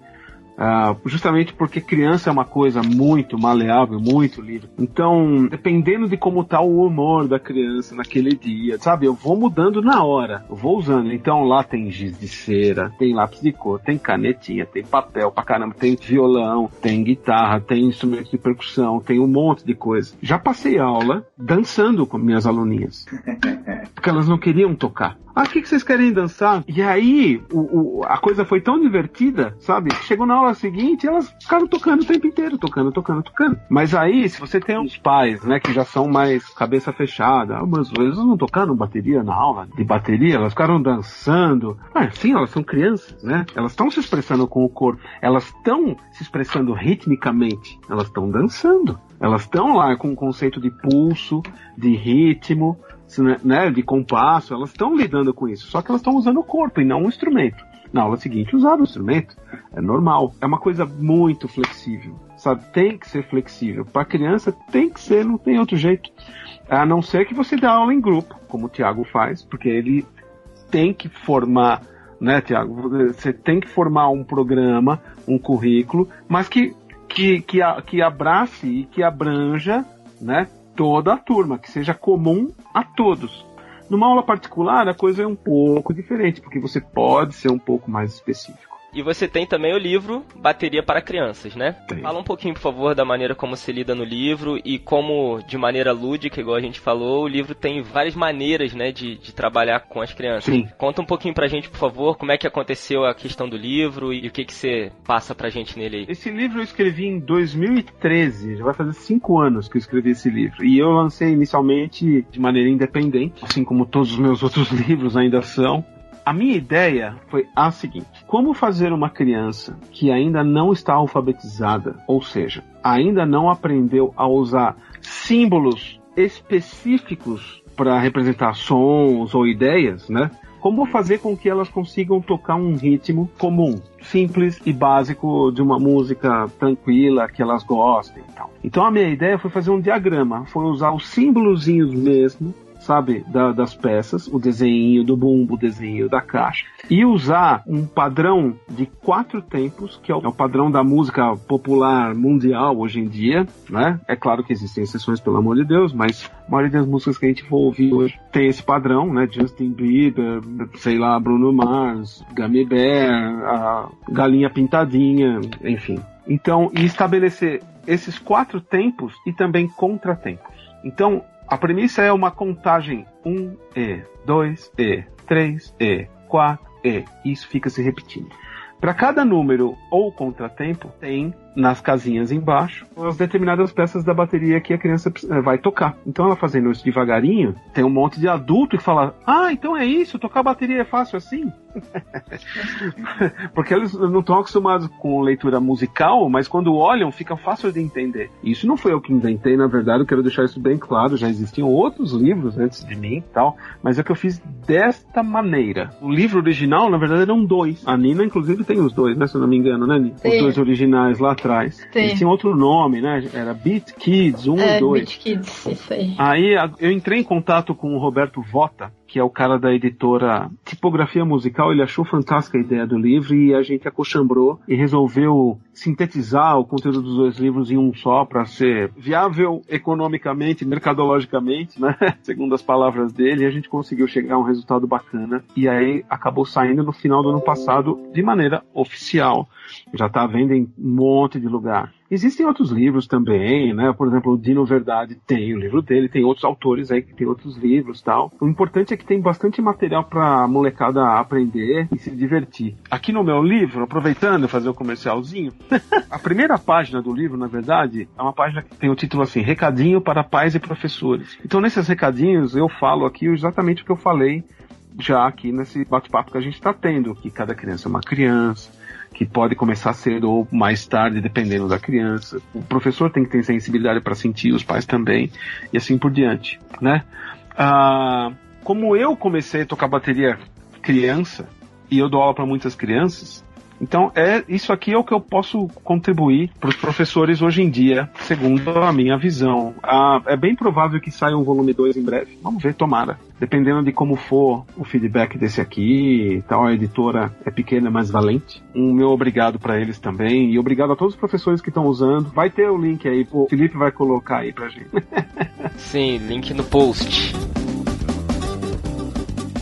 Speaker 3: Uh, justamente porque criança é uma coisa muito maleável, muito livre. Então, dependendo de como tá o humor da criança naquele dia, sabe? Eu vou mudando na hora, eu vou usando. Então lá tem giz de cera, tem lápis de cor, tem canetinha, tem papel pra caramba, tem violão, tem guitarra, tem instrumentos de percussão, tem um monte de coisa. Já passei aula dançando com minhas aluninhas. Porque elas não queriam tocar. Ah, o que, que vocês querem dançar? E aí, o, o, a coisa foi tão divertida, sabe? Chegou na aula seguinte, elas ficaram tocando o tempo inteiro, tocando, tocando, tocando. Mas aí, se você tem uns pais, né, que já são mais cabeça fechada, ah, mas eles não tocaram bateria na aula de bateria, elas ficaram dançando. Ah, sim, elas são crianças, né? Elas estão se expressando com o corpo, elas estão se expressando ritmicamente, elas estão dançando. Elas estão lá com o conceito de pulso, de ritmo, né, né, de compasso, elas estão lidando com isso, só que elas estão usando o corpo e não o instrumento. Na aula seguinte, usar o instrumento. É normal. É uma coisa muito flexível. Sabe? Tem que ser flexível. Para criança, tem que ser, não tem outro jeito. A não ser que você dê aula em grupo, como o Tiago faz, porque ele tem que formar, né, Tiago? Você tem que formar um programa, um currículo, mas que, que, que, que abrace e que abranja, né? Toda a turma, que seja comum a todos. Numa aula particular, a coisa é um pouco diferente, porque você pode ser um pouco mais específico.
Speaker 1: E você tem também o livro Bateria para Crianças, né?
Speaker 3: Tem.
Speaker 1: Fala um pouquinho, por favor, da maneira como se lida no livro e como, de maneira lúdica, igual a gente falou, o livro tem várias maneiras, né, de, de trabalhar com as crianças.
Speaker 3: Sim.
Speaker 1: Conta um pouquinho pra gente, por favor, como é que aconteceu a questão do livro e o que que você passa pra gente nele aí.
Speaker 3: Esse livro eu escrevi em 2013, já vai fazer cinco anos que eu escrevi esse livro. E eu lancei inicialmente de maneira independente, assim como todos os meus outros livros ainda são. A minha ideia foi a seguinte: como fazer uma criança que ainda não está alfabetizada, ou seja, ainda não aprendeu a usar símbolos específicos para representar sons ou ideias, né? Como fazer com que elas consigam tocar um ritmo comum, simples e básico de uma música tranquila que elas gostem e tal. Então a minha ideia foi fazer um diagrama, foi usar os símbolozinhos mesmo sabe, da, das peças, o desenho do bumbo, o desenho da caixa, e usar um padrão de quatro tempos, que é o, é o padrão da música popular mundial hoje em dia, né? É claro que existem exceções, pelo amor de Deus, mas a maioria das músicas que a gente for ouvir hoje tem esse padrão, né? Justin Bieber, sei lá, Bruno Mars, Gummy Bear, a Galinha Pintadinha, enfim. Então, e estabelecer esses quatro tempos e também contratempos. Então, a premissa é uma contagem 1E, 2E, 3E, 4E. Isso fica se repetindo. Para cada número ou contratempo, tem nas casinhas embaixo as determinadas peças da bateria que a criança eh, vai tocar. Então ela fazendo isso devagarinho, tem um monte de adulto que fala: Ah, então é isso, tocar bateria é fácil assim? Porque eles não estão acostumados com leitura musical, mas quando olham fica fácil de entender. Isso não foi eu que inventei, na verdade, eu quero deixar isso bem claro, já existiam outros livros antes de mim e tal, mas é que eu fiz desta maneira. O livro original, na verdade, eram dois. A Nina, inclusive, tem os dois, né? Se eu não me engano, né, Nina? Os dois originais lá atrás.
Speaker 4: Sim.
Speaker 3: Eles tinham outro nome, né? Era Beat Kids 1 um
Speaker 4: é,
Speaker 3: e 2.
Speaker 4: Beat Kids, isso aí.
Speaker 3: Aí eu entrei em contato com o Roberto Vota, que é o cara da editora Tipografia Musical, ele achou fantástica a ideia do livro e a gente acochambrou e resolveu sintetizar o conteúdo dos dois livros em um só para ser viável economicamente, mercadologicamente, né? Segundo as palavras dele, a gente conseguiu chegar a um resultado bacana e aí acabou saindo no final do ano passado de maneira oficial. Já está vendo em um monte de lugar. Existem outros livros também, né? Por exemplo, o Dino Verdade tem o livro dele, tem outros autores aí que tem outros livros tal. O importante é que tem bastante material para molecada aprender e se divertir. Aqui no meu livro, aproveitando fazer o comercialzinho, a primeira página do livro, na verdade, é uma página que tem o título assim: Recadinho para pais e professores. Então, nesses recadinhos, eu falo aqui exatamente o que eu falei já aqui nesse bate-papo que a gente está tendo, que cada criança é uma criança, que pode começar cedo ou mais tarde, dependendo da criança. O professor tem que ter sensibilidade para sentir, os pais também, e assim por diante, né? Ah, como eu comecei a tocar bateria criança, e eu dou aula para muitas crianças. Então, é isso aqui é o que eu posso contribuir para os professores hoje em dia, segundo a minha visão. Ah, é bem provável que saia um volume 2 em breve. Vamos ver, tomara. Dependendo de como for o feedback desse aqui, tal, a editora é pequena, mas valente. Um meu obrigado para eles também. E obrigado a todos os professores que estão usando. Vai ter o link aí, o Felipe vai colocar aí pra gente.
Speaker 1: Sim, link no post.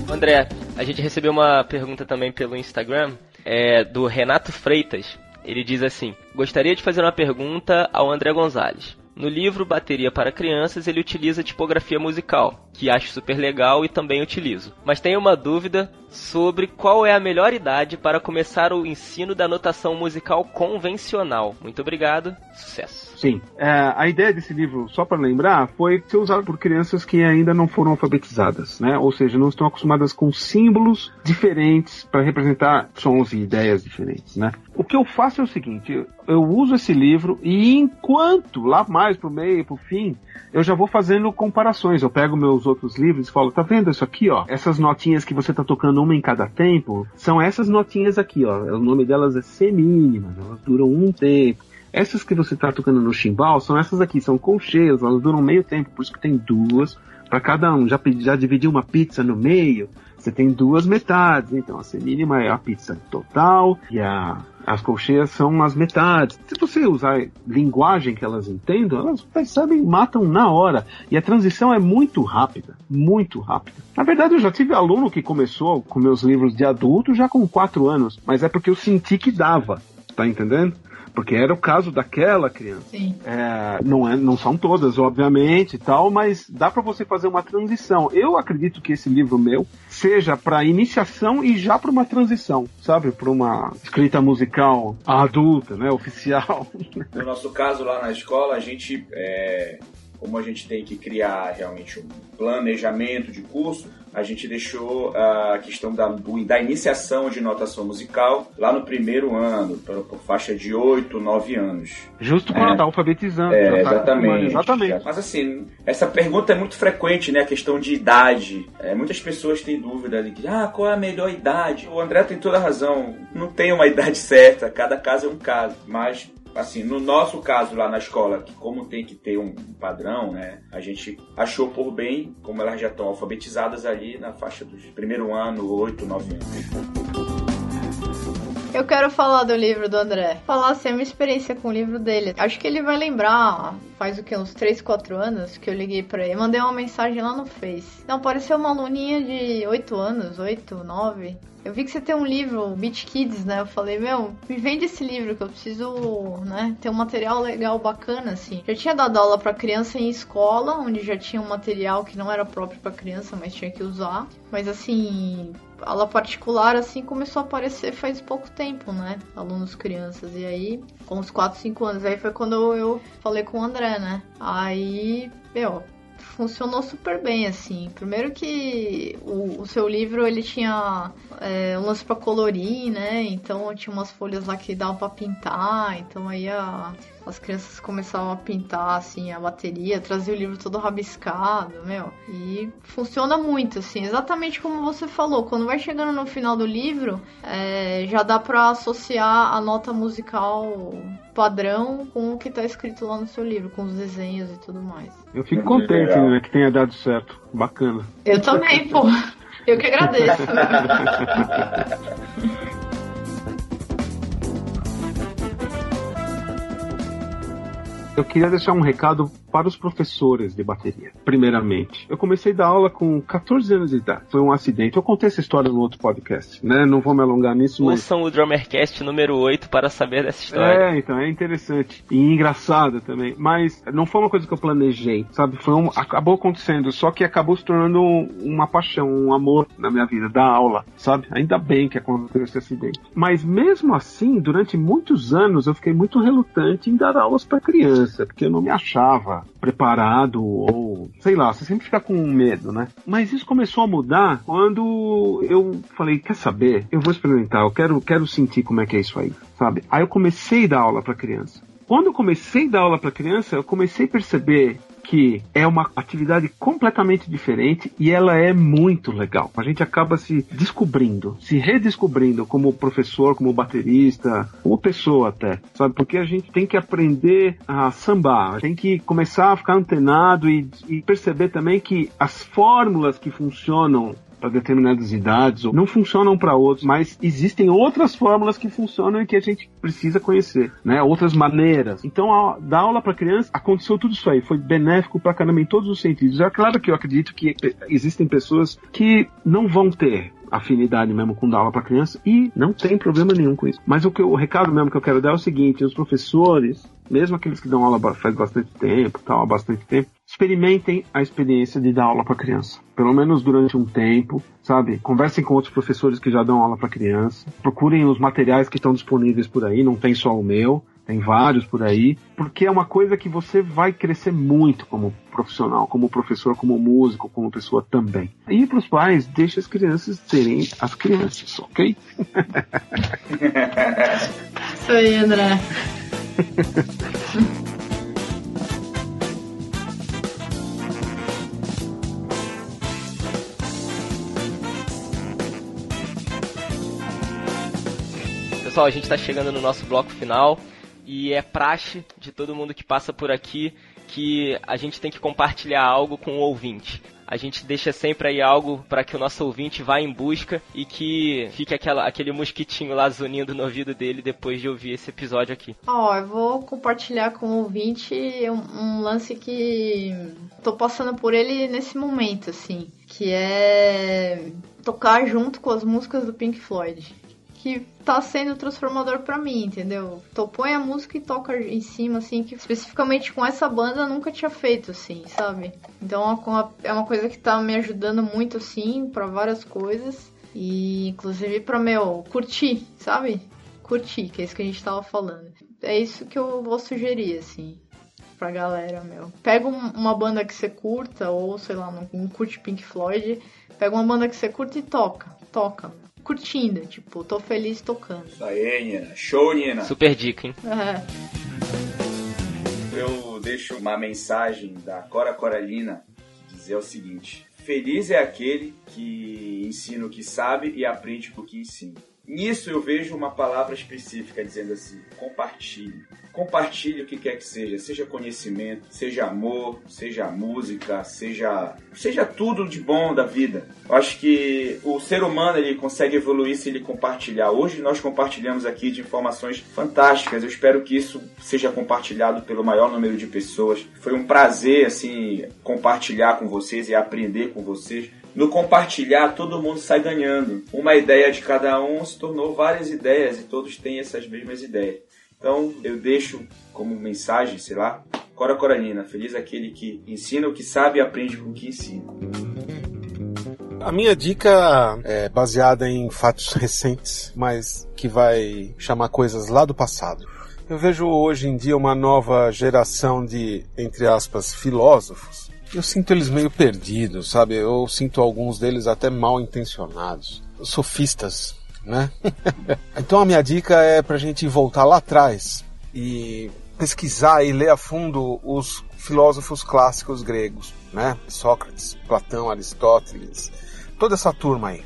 Speaker 1: André, a gente recebeu uma pergunta também pelo Instagram é, do Renato Freitas. Ele diz assim: Gostaria de fazer uma pergunta ao André Gonzalez. No livro Bateria para Crianças, ele utiliza tipografia musical, que acho super legal e também utilizo. Mas tenho uma dúvida sobre qual é a melhor idade para começar o ensino da notação musical convencional. Muito obrigado, sucesso.
Speaker 3: Sim. É, a ideia desse livro, só para lembrar, foi ser usado por crianças que ainda não foram alfabetizadas, né? Ou seja, não estão acostumadas com símbolos diferentes para representar sons e ideias diferentes, né? O que eu faço é o seguinte, eu uso esse livro e enquanto, lá mais pro meio, pro fim, eu já vou fazendo comparações. Eu pego meus outros livros e falo, tá vendo isso aqui, ó? Essas notinhas que você tá tocando uma em cada tempo, são essas notinhas aqui, ó. O nome delas é semínimas, elas duram um tempo. Essas que você está tocando no chimbal são essas aqui, são colcheias, elas duram meio tempo, por isso que tem duas para cada um. Já, já dividiu uma pizza no meio, você tem duas metades. Então a semínima é a pizza total e a, as colcheias são as metades. Se você usar linguagem que elas entendam, elas percebem, matam na hora. E a transição é muito rápida, muito rápida. Na verdade, eu já tive aluno que começou com meus livros de adulto já com quatro anos, mas é porque eu senti que dava. Tá entendendo? Porque era o caso daquela criança.
Speaker 4: Sim.
Speaker 3: É, não, é, não são todas, obviamente, e tal, mas dá para você fazer uma transição. Eu acredito que esse livro meu seja para iniciação e já para uma transição, sabe, para uma escrita musical adulta, né, oficial.
Speaker 5: No nosso caso lá na escola, a gente é, como a gente tem que criar realmente um planejamento de curso, a gente deixou a questão da, da iniciação de notação musical lá no primeiro ano, por, por faixa de 8, 9 anos.
Speaker 3: Justo quando é, tá alfabetizando.
Speaker 5: É,
Speaker 3: tá
Speaker 5: exatamente.
Speaker 3: exatamente.
Speaker 5: Mas assim, essa pergunta é muito frequente, né? A questão de idade. É, muitas pessoas têm dúvida de que, ah, qual é a melhor idade? O André tem toda a razão. Não tem uma idade certa, cada caso é um caso. Mas assim, no nosso caso lá na escola, que como tem que ter um padrão, né, a gente achou por bem, como elas já estão alfabetizadas ali na faixa dos primeiro ano, 8, 9 anos.
Speaker 4: Eu quero falar do livro do André. Falar assim, a minha experiência com o livro dele. Acho que ele vai lembrar, faz o que, uns 3, 4 anos que eu liguei pra ele. Mandei uma mensagem lá no Face. Não, pareceu uma aluninha de 8 anos, 8, 9. Eu vi que você tem um livro, Beat Kids, né? Eu falei, meu, me vende esse livro que eu preciso, né, ter um material legal, bacana, assim. Já tinha dado aula para criança em escola, onde já tinha um material que não era próprio para criança, mas tinha que usar. Mas assim, aula particular, assim, começou a aparecer faz pouco tempo, né? Alunos crianças. E aí, com uns 4, 5 anos. Aí foi quando eu falei com o André, né? Aí, meu, funcionou super bem, assim. Primeiro que o, o seu livro, ele tinha é, um lance pra colorir, né? Então tinha umas folhas lá que davam pra pintar. Então aí a, as crianças começavam a pintar, assim, a bateria, trazia o livro todo rabiscado, meu. E funciona muito, assim, exatamente como você falou. Quando vai chegando no final do livro, é, já dá pra associar a nota musical padrão com o que tá escrito lá no seu livro, com os desenhos e tudo mais.
Speaker 3: Eu fico contente, né, que tenha dado certo. Bacana.
Speaker 4: Eu também, pô. Eu que agradeço.
Speaker 3: Eu queria deixar um recado para os professores de bateria, primeiramente. Eu comecei a dar aula com 14 anos de idade. Foi um acidente. Eu contei essa história no outro podcast, né? Não vou me alongar nisso,
Speaker 1: mas... Ouçam o Drummercast número 8 para saber dessa história.
Speaker 3: É, então, é interessante. E engraçada também. Mas não foi uma coisa que eu planejei, sabe? Foi um... Acabou acontecendo, só que acabou se tornando uma paixão, um amor na minha vida, da aula, sabe? Ainda bem que aconteceu esse acidente. Mas mesmo assim, durante muitos anos, eu fiquei muito relutante em dar aulas para criança, porque eu não me achava preparado ou sei lá, você sempre fica com medo, né? Mas isso começou a mudar quando eu falei, quer saber? Eu vou experimentar, eu quero, quero sentir como é que é isso aí, sabe? Aí eu comecei a dar aula para criança. Quando eu comecei a dar aula para criança, eu comecei a perceber que é uma atividade completamente diferente e ela é muito legal. A gente acaba se descobrindo, se redescobrindo como professor, como baterista, como pessoa até, sabe? Porque a gente tem que aprender a sambar, tem que começar a ficar antenado e, e perceber também que as fórmulas que funcionam para determinadas idades, ou não funcionam para outros, mas existem outras fórmulas que funcionam e que a gente precisa conhecer, né? Outras maneiras. Então, a, dar aula para criança, aconteceu tudo isso aí, foi benéfico para caramba em todos os sentidos. É claro que eu acredito que existem pessoas que não vão ter afinidade mesmo com dar aula para criança e não tem problema nenhum com isso. Mas o, que, o recado mesmo que eu quero dar é o seguinte: os professores, mesmo aqueles que dão aula faz bastante tempo, tal, há bastante tempo, experimentem a experiência de dar aula para criança. Pelo menos durante um tempo, sabe? Conversem com outros professores que já dão aula para criança. Procurem os materiais que estão disponíveis por aí, não tem só o meu. Tem vários por aí, porque é uma coisa que você vai crescer muito como profissional, como professor, como músico, como pessoa também. E para os pais, deixe as crianças serem as crianças, ok?
Speaker 4: Isso aí, André.
Speaker 1: Pessoal, a gente está chegando no nosso bloco final e é praxe de todo mundo que passa por aqui que a gente tem que compartilhar algo com o ouvinte. A gente deixa sempre aí algo para que o nosso ouvinte vá em busca e que fique aquela, aquele mosquitinho lá zunindo no ouvido dele depois de ouvir esse episódio aqui.
Speaker 4: Ó, oh, eu vou compartilhar com o ouvinte um, um lance que tô passando por ele nesse momento, assim, que é tocar junto com as músicas do Pink Floyd que tá sendo transformador para mim, entendeu? Então põe a música e toca em cima, assim, que especificamente com essa banda eu nunca tinha feito, assim, sabe? Então é uma coisa que tá me ajudando muito, assim, para várias coisas. E inclusive pra, meu, curtir, sabe? Curtir, que é isso que a gente tava falando. É isso que eu vou sugerir, assim, pra galera, meu. Pega uma banda que você curta, ou sei lá, não, não curte Pink Floyd, pega uma banda que você curta e toca. Toca, meu curtindo. Tipo, tô feliz tocando.
Speaker 5: Isso aí, Nina. Show, Nina.
Speaker 1: Super dica, hein?
Speaker 4: É.
Speaker 5: Eu deixo uma mensagem da Cora Coralina dizer o seguinte: Feliz é aquele que ensina o que sabe e aprende com o que ensina. Nisso eu vejo uma palavra específica dizendo assim: compartilhe. Compartilhe o que quer que seja, seja conhecimento, seja amor, seja música, seja seja tudo de bom da vida. Eu acho que o ser humano ele consegue evoluir se ele compartilhar. Hoje nós compartilhamos aqui de informações fantásticas. Eu espero que isso seja compartilhado pelo maior número de pessoas. Foi um prazer assim compartilhar com vocês e aprender com vocês. No compartilhar, todo mundo sai ganhando. Uma ideia de cada um se tornou várias ideias e todos têm essas mesmas ideias. Então, eu deixo como mensagem, sei lá, Cora Coralina, feliz aquele que ensina o que sabe e aprende com o que ensina.
Speaker 6: A minha dica é baseada em fatos recentes, mas que vai chamar coisas lá do passado. Eu vejo hoje em dia uma nova geração de, entre aspas, filósofos eu sinto eles meio perdidos, sabe? Eu sinto alguns deles até mal intencionados. Sofistas, né? então a minha dica é pra gente voltar lá atrás e pesquisar e ler a fundo os filósofos clássicos gregos, né? Sócrates, Platão, Aristóteles, toda essa turma aí,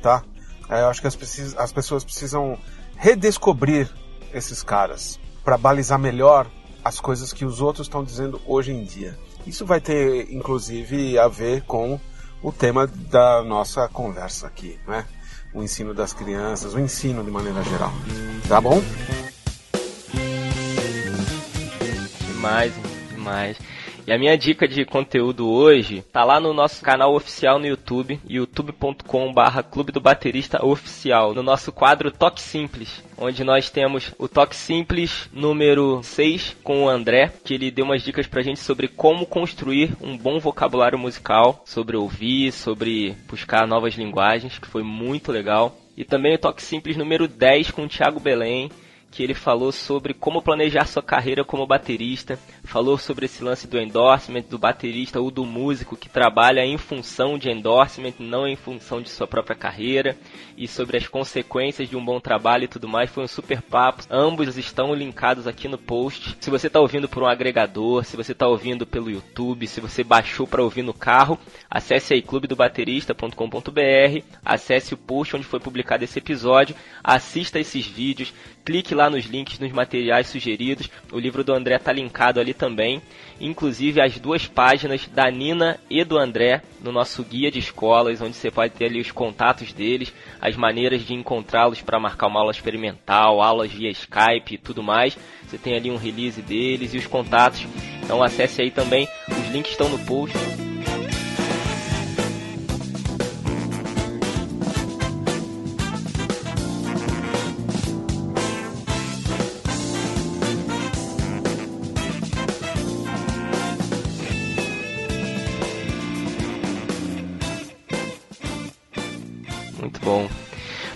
Speaker 6: tá? É, eu acho que as, as pessoas precisam redescobrir esses caras para balizar melhor as coisas que os outros estão dizendo hoje em dia. Isso vai ter, inclusive, a ver com o tema da nossa conversa aqui, né? O ensino das crianças, o ensino de maneira geral. Tá bom?
Speaker 1: Demais, demais. E a minha dica de conteúdo hoje tá lá no nosso canal oficial no YouTube, youtube.com/barra Clube do Baterista Oficial, no nosso quadro Toque Simples, onde nós temos o Toque Simples número 6 com o André, que ele deu umas dicas pra gente sobre como construir um bom vocabulário musical, sobre ouvir, sobre buscar novas linguagens, que foi muito legal. E também o Toque Simples número 10 com o Thiago Belém, que ele falou sobre como planejar sua carreira como baterista, falou sobre esse lance do endorsement do baterista ou do músico que trabalha em função de endorsement, não em função de sua própria carreira, e sobre as consequências de um bom trabalho e tudo mais. Foi um super papo. Ambos estão linkados aqui no post. Se você está ouvindo por um agregador, se você está ouvindo pelo YouTube, se você baixou para ouvir no carro, acesse aí clubedobaterista.com.br, acesse o post onde foi publicado esse episódio, assista esses vídeos, clique lá nos links nos materiais sugeridos. O livro do André tá linkado ali também. Inclusive as duas páginas da Nina e do André no nosso guia de escolas, onde você pode ter ali os contatos deles, as maneiras de encontrá-los para marcar uma aula experimental, aulas via Skype e tudo mais. Você tem ali um release deles e os contatos. Então acesse aí também. Os links estão no post.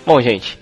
Speaker 1: Bom, gente,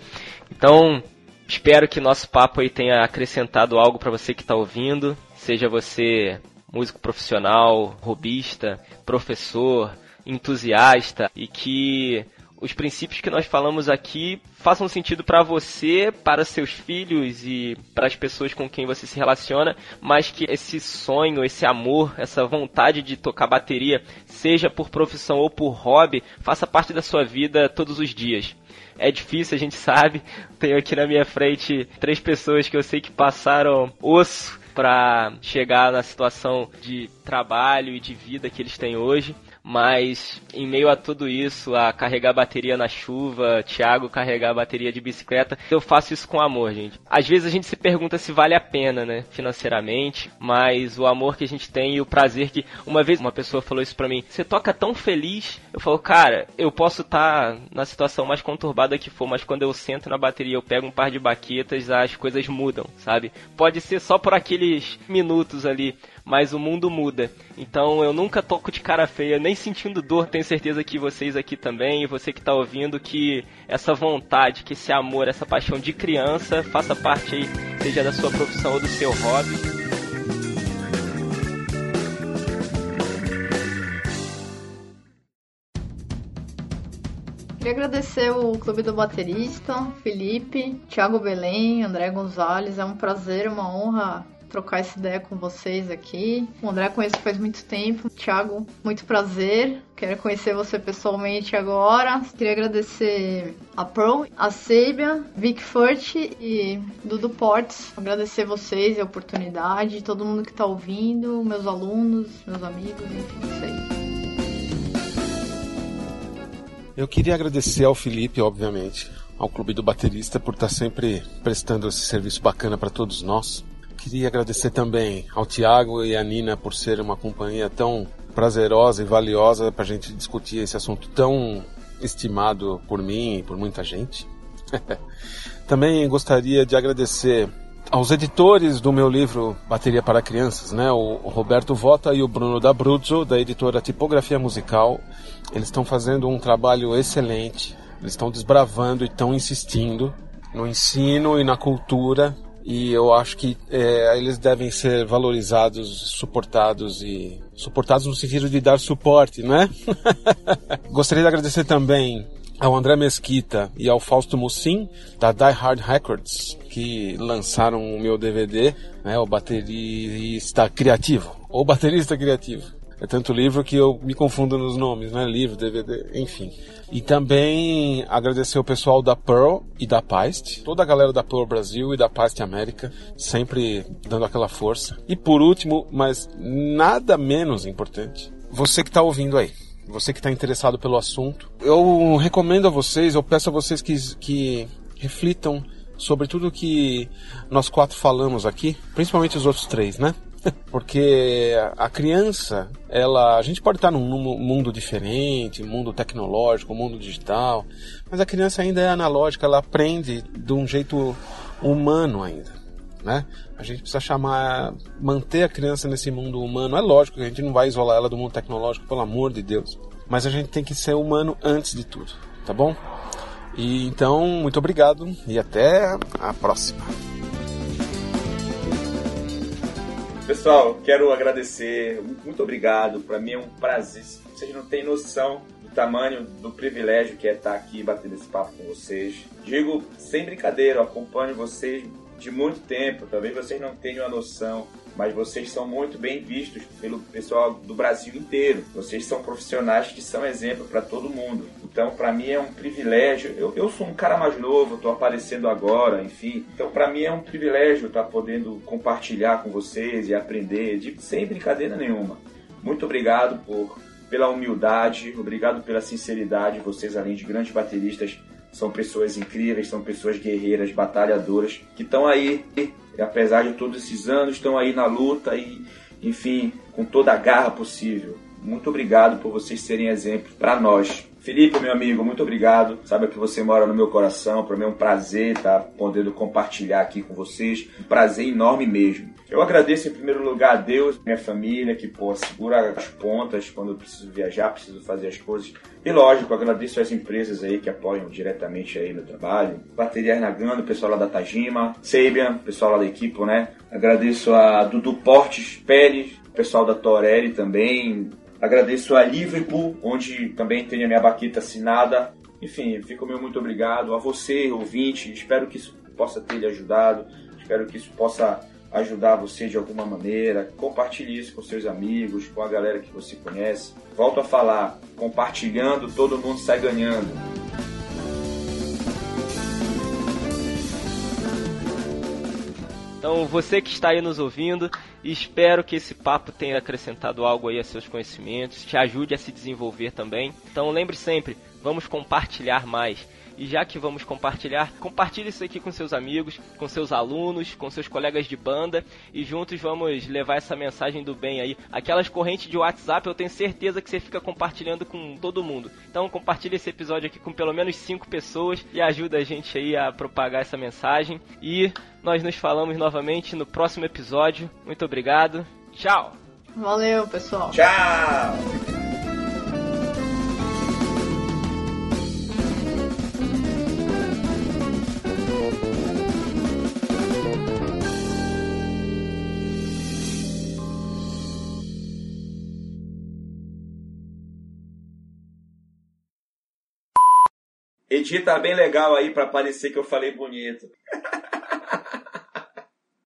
Speaker 1: então espero que nosso papo aí tenha acrescentado algo para você que está ouvindo, seja você músico profissional, robista, professor, entusiasta e que os princípios que nós falamos aqui façam sentido para você, para seus filhos e para as pessoas com quem você se relaciona, mas que esse sonho, esse amor, essa vontade de tocar bateria, seja por profissão ou por hobby, faça parte da sua vida todos os dias. É difícil, a gente sabe. Tenho aqui na minha frente três pessoas que eu sei que passaram osso para chegar na situação de trabalho e de vida que eles têm hoje mas em meio a tudo isso, a carregar bateria na chuva, Thiago carregar bateria de bicicleta, eu faço isso com amor, gente. Às vezes a gente se pergunta se vale a pena, né, financeiramente, mas o amor que a gente tem e o prazer que uma vez uma pessoa falou isso pra mim, você toca tão feliz, eu falo, cara, eu posso estar tá na situação mais conturbada que for, mas quando eu sento na bateria, eu pego um par de baquetas, as coisas mudam, sabe? Pode ser só por aqueles minutos ali, mas o mundo muda. Então eu nunca toco de cara feia, nem sentindo dor. Tenho certeza que vocês aqui também, e você que está ouvindo, que essa vontade, que esse amor, essa paixão de criança faça parte aí, seja da sua profissão ou do seu hobby.
Speaker 4: Queria agradecer o Clube do Baterista, Felipe, Thiago Belém, André Gonzalez. É um prazer, uma honra trocar essa ideia com vocês aqui. O André conheço faz muito tempo. Thiago, muito prazer. Quero conhecer você pessoalmente agora. Queria agradecer a Pro, a Sabia, Vic Furt e Dudu Portes. Agradecer vocês a oportunidade, todo mundo que está ouvindo, meus alunos, meus amigos, enfim, vocês.
Speaker 3: Eu queria agradecer ao Felipe, obviamente, ao Clube do Baterista por estar sempre prestando esse serviço bacana para todos nós. Queria agradecer também ao Tiago e à Nina por ser uma companhia tão prazerosa e valiosa para a gente discutir esse assunto tão estimado por mim e por muita gente. também gostaria de agradecer aos editores do meu livro Bateria para Crianças, né? O Roberto Vota e o Bruno D'Abruzzo, da editora Tipografia Musical. Eles estão fazendo um trabalho excelente. Eles estão desbravando e estão insistindo no ensino e na cultura e eu acho que é, eles devem ser valorizados, suportados e suportados no sentido de dar suporte, né? Gostaria de agradecer também ao André Mesquita e ao Fausto Mussim da Die Hard Records que lançaram o meu DVD, né, o baterista criativo, ou baterista criativo. É tanto livro que eu me confundo nos nomes, né? Livro, DVD, enfim. E também agradecer o pessoal da Pearl e da Paist, toda a galera da Pearl Brasil e da Paist América, sempre dando aquela força. E por último, mas nada menos importante, você que está ouvindo aí. Você que está interessado pelo assunto, eu recomendo a vocês, eu peço a vocês que, que reflitam sobre tudo que nós quatro falamos aqui, principalmente os outros três, né? Porque a criança, ela, a gente pode estar num mundo diferente, mundo tecnológico, mundo digital, mas a criança ainda é analógica, ela aprende de um jeito humano ainda. Né? A gente precisa chamar, manter a criança nesse mundo humano. É lógico que a gente não vai isolar ela do mundo tecnológico, pelo amor de Deus. Mas a gente tem que ser humano antes de tudo, tá bom? E então, muito obrigado e até a próxima.
Speaker 5: Pessoal, quero agradecer, muito obrigado. Para mim é um prazer. Vocês não têm noção do tamanho do privilégio que é estar aqui batendo esse papo com vocês. Digo sem brincadeira, eu acompanho vocês de muito tempo. Talvez vocês não tenham a noção mas vocês são muito bem vistos pelo pessoal do Brasil inteiro. Vocês são profissionais que são exemplo para todo mundo. Então, para mim é um privilégio. Eu, eu sou um cara mais novo, estou aparecendo agora, enfim. Então, para mim é um privilégio estar tá podendo compartilhar com vocês e aprender, de, sem brincadeira nenhuma. Muito obrigado por pela humildade, obrigado pela sinceridade. Vocês, além de grandes bateristas, são pessoas incríveis, são pessoas guerreiras, batalhadoras, que estão aí, apesar de todos esses anos, estão aí na luta e, enfim, com toda a garra possível. Muito obrigado por vocês serem exemplo para nós. Felipe, meu amigo, muito obrigado. Sabe que você mora no meu coração. Para mim é um prazer estar tá podendo compartilhar aqui com vocês. Um prazer enorme mesmo. Eu agradeço em primeiro lugar a Deus, minha família, que pô, segura as pontas quando eu preciso viajar, preciso fazer as coisas. E lógico, agradeço as empresas aí que apoiam diretamente aí meu trabalho. Bateria Nagano, pessoal lá da Tajima, Sabian, pessoal lá da equipe, né? Agradeço a Dudu Portes Pérez, pessoal da Torelli também. Agradeço a Liverpool, onde também tenho a minha baqueta assinada. Enfim, fico meu muito obrigado. A você, ouvinte, espero que isso possa ter lhe ajudado. Espero que isso possa ajudar você de alguma maneira. Compartilhe isso com seus amigos, com a galera que você conhece. Volto a falar, compartilhando, todo mundo sai ganhando.
Speaker 1: Então, você que está aí nos ouvindo, espero que esse papo tenha acrescentado algo aí a seus conhecimentos, te ajude a se desenvolver também. Então, lembre sempre, vamos compartilhar mais. E já que vamos compartilhar, compartilhe isso aqui com seus amigos, com seus alunos, com seus colegas de banda e juntos vamos levar essa mensagem do bem aí. Aquelas correntes de WhatsApp, eu tenho certeza que você fica compartilhando com todo mundo. Então compartilhe esse episódio aqui com pelo menos 5 pessoas e ajuda a gente aí a propagar essa mensagem. E nós nos falamos novamente no próximo episódio. Muito obrigado. Tchau.
Speaker 4: Valeu, pessoal.
Speaker 5: Tchau. Edita bem legal aí para parecer que eu falei bonito.